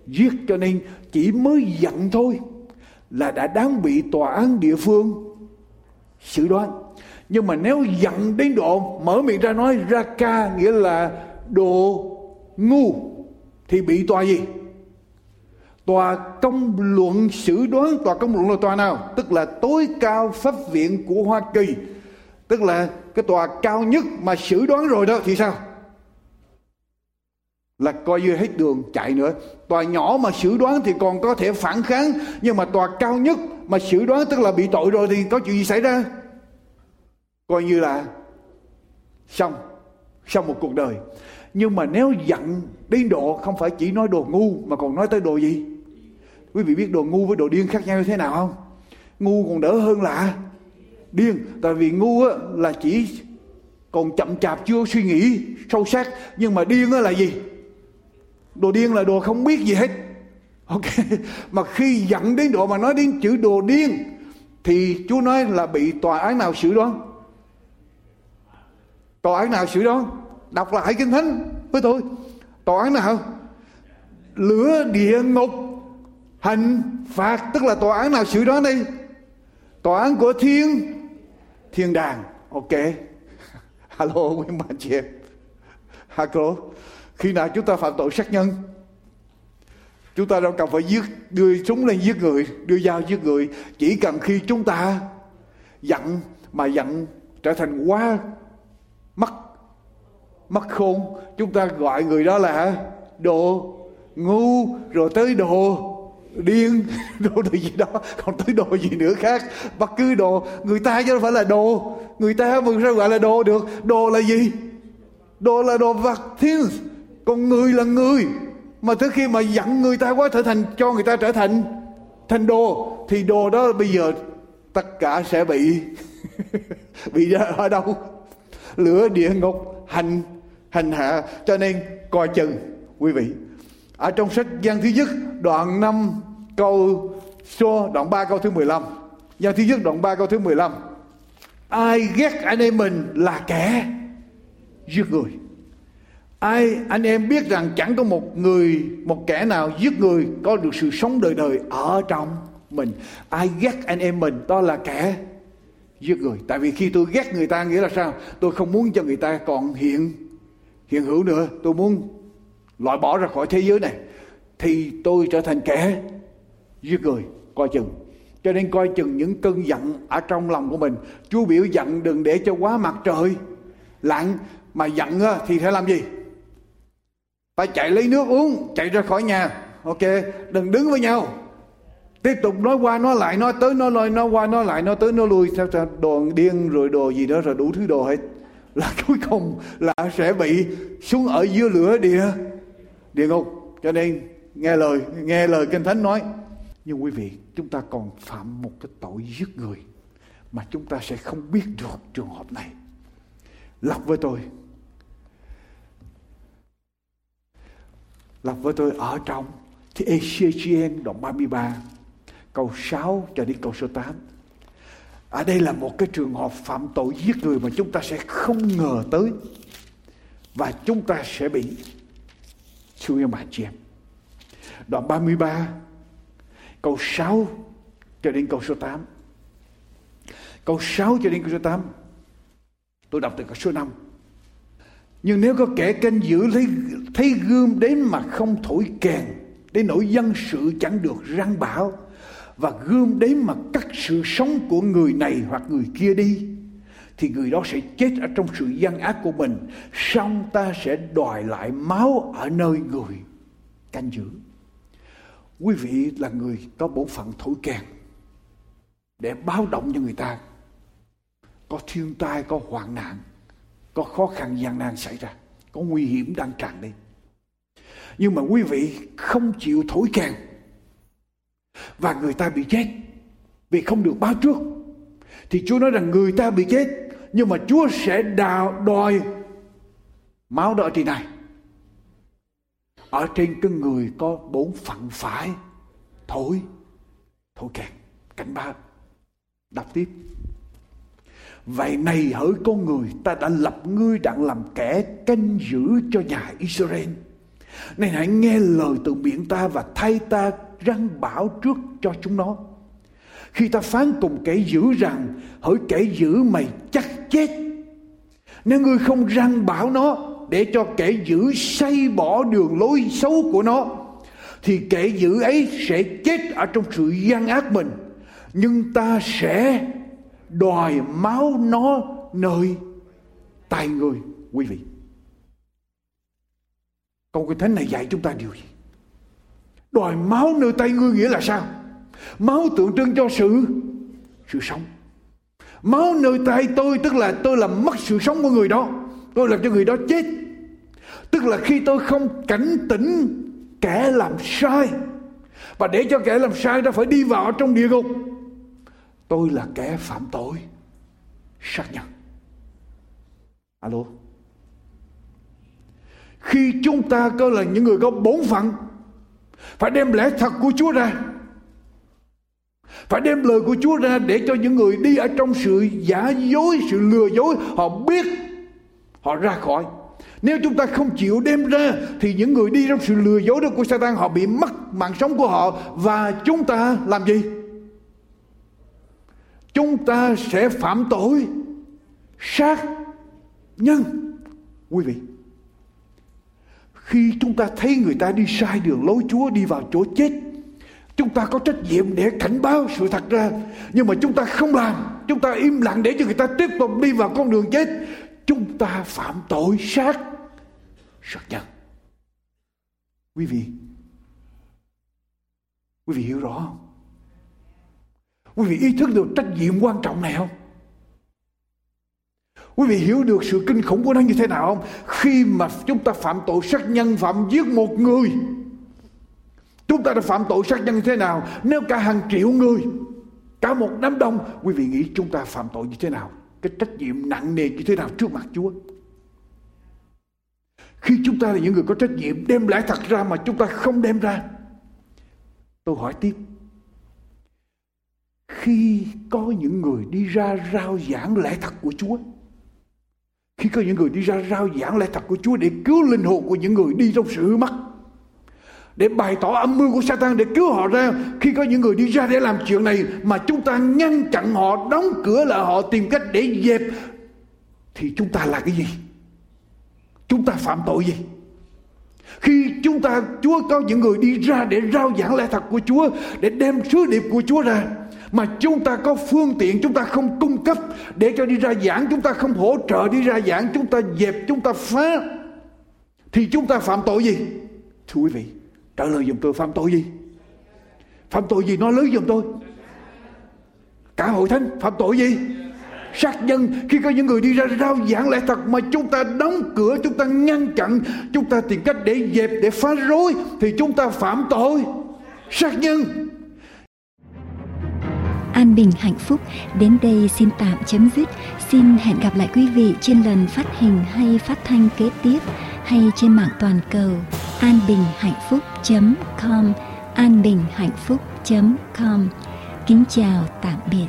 giết, cho nên chỉ mới giận thôi là đã đáng bị tòa án địa phương xử đoán nhưng mà nếu giận đến độ mở miệng ra nói, ra ca nghĩa là đồ ngu, thì bị tòa gì? Tòa công luận, xử đoán tòa công luận là tòa nào? Tức là tối cao pháp viện của hoa kỳ. Tức là cái tòa cao nhất mà xử đoán rồi đó, thì sao? Là coi như hết đường chạy nữa. Tòa nhỏ mà xử đoán thì còn có thể phản kháng, nhưng mà tòa cao nhất mà xử đoán tức là bị tội rồi thì có chuyện gì xảy ra? Coi như là xong xong một cuộc đời. Nhưng mà nếu giận đến độ không phải chỉ nói đồ ngu mà còn nói tới đồ gì? Quý vị biết đồ ngu với đồ điên khác nhau như thế nào không? Ngu còn đỡ hơn là điên. Tại vì ngu á, là chỉ còn chậm chạp chưa suy nghĩ sâu sắc nhưng mà điên á là gì? Đồ điên là đồ không biết gì hết. Ok. Mà khi giận đến độ mà nói đến chữ đồ điên thì chúa nói là bị tòa án nào xử đoán tòa án nào xử đó? đọc lại kinh thánh với tôi. Tòa án nào? Lửa địa ngục. Hành phạt, tức là tòa án nào xử đó đây? Tòa án của thiên thiên đàng. Ok. Hello quý bà chị em hello khi nào chúng ta phạm tội sát nhân? Chúng ta đâu cần phải giết, đưa súng lên giết người, đưa dao giết người. Chỉ cần khi chúng ta giận mà giận trở thành quá mất mất khôn. Chúng ta gọi người đó là đồ ngu, rồi tới đồ điên, (laughs) đồ đồ gì đó. Còn tới đồ gì nữa khác? Bất cứ đồ, người ta chứ không phải là đồ. Người ta mà sao gọi là đồ được? Đồ là gì? Đồ là đồ vật thiên. Còn người là người. Mà tới khi mà giận người ta quá trở thành, cho người ta trở thành thành đồ, thì đồ đó bây giờ tất cả sẽ bị (laughs) bị ra ở đâu? Lửa địa ngục hành hành hạ. Cho nên coi chừng, quý vị. Ở trong sách gian thứ nhất, đoạn 5 câu số, đoạn 3 câu thứ 15 gian thứ nhất, đoạn 3 câu thứ 15 ai ghét anh em mình là kẻ giết người. Ai, anh em biết rằng chẳng có một người, một kẻ nào giết người có được sự sống đời đời ở trong mình. Ai ghét anh em mình, đó là kẻ giết người. Tại vì khi tôi ghét người ta nghĩa là sao? Tôi không muốn cho người ta còn hiện hiện hữu nữa. Tôi muốn loại bỏ ra khỏi thế giới này. Thì tôi trở thành kẻ giết người, coi chừng. Cho nên coi chừng những cơn giận ở trong lòng của mình. Chú biểu giận đừng để cho quá mặt trời lặng mà giận thì phải làm gì? Phải chạy lấy nước uống, chạy ra khỏi nhà. Ok, đừng đứng với nhau tiếp tục nói qua, nói lại, nói tới, nói lui, nói qua, nói lại, nói tới, nói lui. Sao sao đồ điên rồi đồ gì đó, rồi đủ thứ đồ hết. Là (laughs) cuối cùng là sẽ bị xuống ở dưới lửa địa. Địa ngục. Cho nên, nghe lời nghe lời kinh thánh nói. Nhưng quý vị, chúng ta còn phạm một cái tội giết người mà chúng ta sẽ không biết được trường hợp này. Lặp với tôi. Lặp với tôi ở trong thì ECGN đoạn 33 câu 6 cho đến câu số 8 ở đây là một cái trường hợp phạm tội giết người mà chúng ta sẽ không ngờ tới. Và chúng ta sẽ bị Thưa yêu mà chị em Đoạn 33 Câu 6 cho đến câu số 8 Câu 6 cho đến câu số 8 Tôi đọc từ câu số 5 Nhưng nếu có kẻ canh giữ lấy, thấy gươm đến mà không thổi kèn Đến nỗi dân sự chẳng được răng bảo và gươm đấy mà cắt sự sống của người này hoặc người kia đi, thì người đó sẽ chết ở trong sự gian ác của mình. Xong ta sẽ đòi lại máu ở nơi người. Canh giữ. Quý vị là người có bổn phận thổi kèn để báo động cho người ta. Có thiên tai, có hoạn nạn, có khó khăn, gian nan xảy ra, có nguy hiểm đang tràn lên. nhưng mà quý vị không chịu thổi kèn và người ta bị chết. Vì không được báo trước. Thì Chúa nói rằng người ta bị chết, nhưng mà Chúa sẽ đào đòi máu đợi trên này. Ở trên cái người có bốn phận phải. Thổi thôi kẹt, cảnh báo. Đọc tiếp. Vậy này hỡi con người, ta đã lập ngươi đặng làm kẻ canh giữ cho nhà Israel. Này hãy nghe lời từ miệng ta và thay ta răng bảo trước cho chúng nó. Khi ta phán cùng kẻ dữ rằng, Hỡi kẻ dữ, mày chắc chết. Nếu ngươi không răng bảo nó Để cho kẻ dữ xây bỏ đường lối xấu của nó, Thì kẻ dữ ấy sẽ chết ở trong sự gian ác mình. Nhưng ta sẽ đòi máu nó nơi tay người, quý vị. Câu kinh thánh này dạy chúng ta điều gì? Đòi máu nơi tay ngươi nghĩa là sao? Máu tượng trưng cho sự sự sống. Máu nơi tay tôi, tức là tôi làm mất sự sống của người đó. Tôi làm cho người đó chết. Tức là khi tôi không cảnh tỉnh kẻ làm sai, và để cho kẻ làm sai đó phải đi vào trong địa ngục, tôi là kẻ phạm tội. Sát nhân alo. Khi chúng ta có là những người có bổn phận phải đem lẽ thật của Chúa ra. Phải đem lời của Chúa ra để cho những người đi ở trong sự giả dối, sự lừa dối, họ biết họ ra khỏi. Nếu chúng ta không chịu đem ra, thì những người đi trong sự lừa dối đó của Satan, họ bị mất mạng sống của họ. Và chúng ta làm gì? chúng ta sẽ phạm tội sát nhân. Quý vị khi chúng ta thấy người ta đi sai đường lối chúa đi vào chỗ chết, chúng ta có trách nhiệm để cảnh báo sự thật ra. Nhưng mà chúng ta không làm, chúng ta im lặng để cho người ta tiếp tục đi vào con đường chết. Chúng ta phạm tội sát sát nhân quý vị quý vị hiểu rõ không? Quý vị ý thức được trách nhiệm quan trọng này không? Quý vị hiểu được sự kinh khủng của nó như thế nào không? Khi mà chúng ta phạm tội sát nhân, phạm giết một người, Chúng ta đã phạm tội sát nhân như thế nào? Nếu cả hàng triệu người, Cả một đám đông, Quý vị nghĩ chúng ta phạm tội như thế nào? Cái trách nhiệm nặng nề như thế nào trước mặt Chúa? Khi chúng ta là những người có trách nhiệm Đem lại thật ra mà chúng ta không đem ra, Tôi hỏi tiếp. Khi có những người đi ra rao giảng lẽ thật của Chúa khi có những người đi ra rao giảng lẽ thật của Chúa để cứu linh hồn của những người đi trong sự hư mất, để bày tỏ âm mưu của Satan để cứu họ ra, khi có những người đi ra để làm chuyện này mà chúng ta ngăn chặn họ, đóng cửa là họ, tìm cách để dẹp, thì chúng ta là cái gì? Chúng ta phạm tội gì? Khi chúng ta, Chúa có những người đi ra để rao giảng lẽ thật của Chúa, để đem sứ điệp của Chúa ra mà chúng ta có phương tiện chúng ta không cung cấp để cho đi ra giảng chúng ta không hỗ trợ đi ra giảng chúng ta dẹp chúng ta phá thì chúng ta phạm tội gì thưa quý vị trả lời giùm tôi phạm tội gì phạm tội gì nói lớn giùm tôi cả hội thánh phạm tội gì sát nhân khi có những người đi ra rao giảng lẽ thật mà chúng ta đóng cửa chúng ta ngăn chặn chúng ta tìm cách để dẹp để phá rối thì chúng ta phạm tội sát nhân an bình, hạnh phúc. Đến đây xin tạm chấm dứt. Xin hẹn gặp lại quý vị trên lần phát hình hay phát thanh kế tiếp hay trên mạng toàn cầu. An bình, hạnh phúc com. An bình, hạnh phúc com. Kính chào, tạm biệt.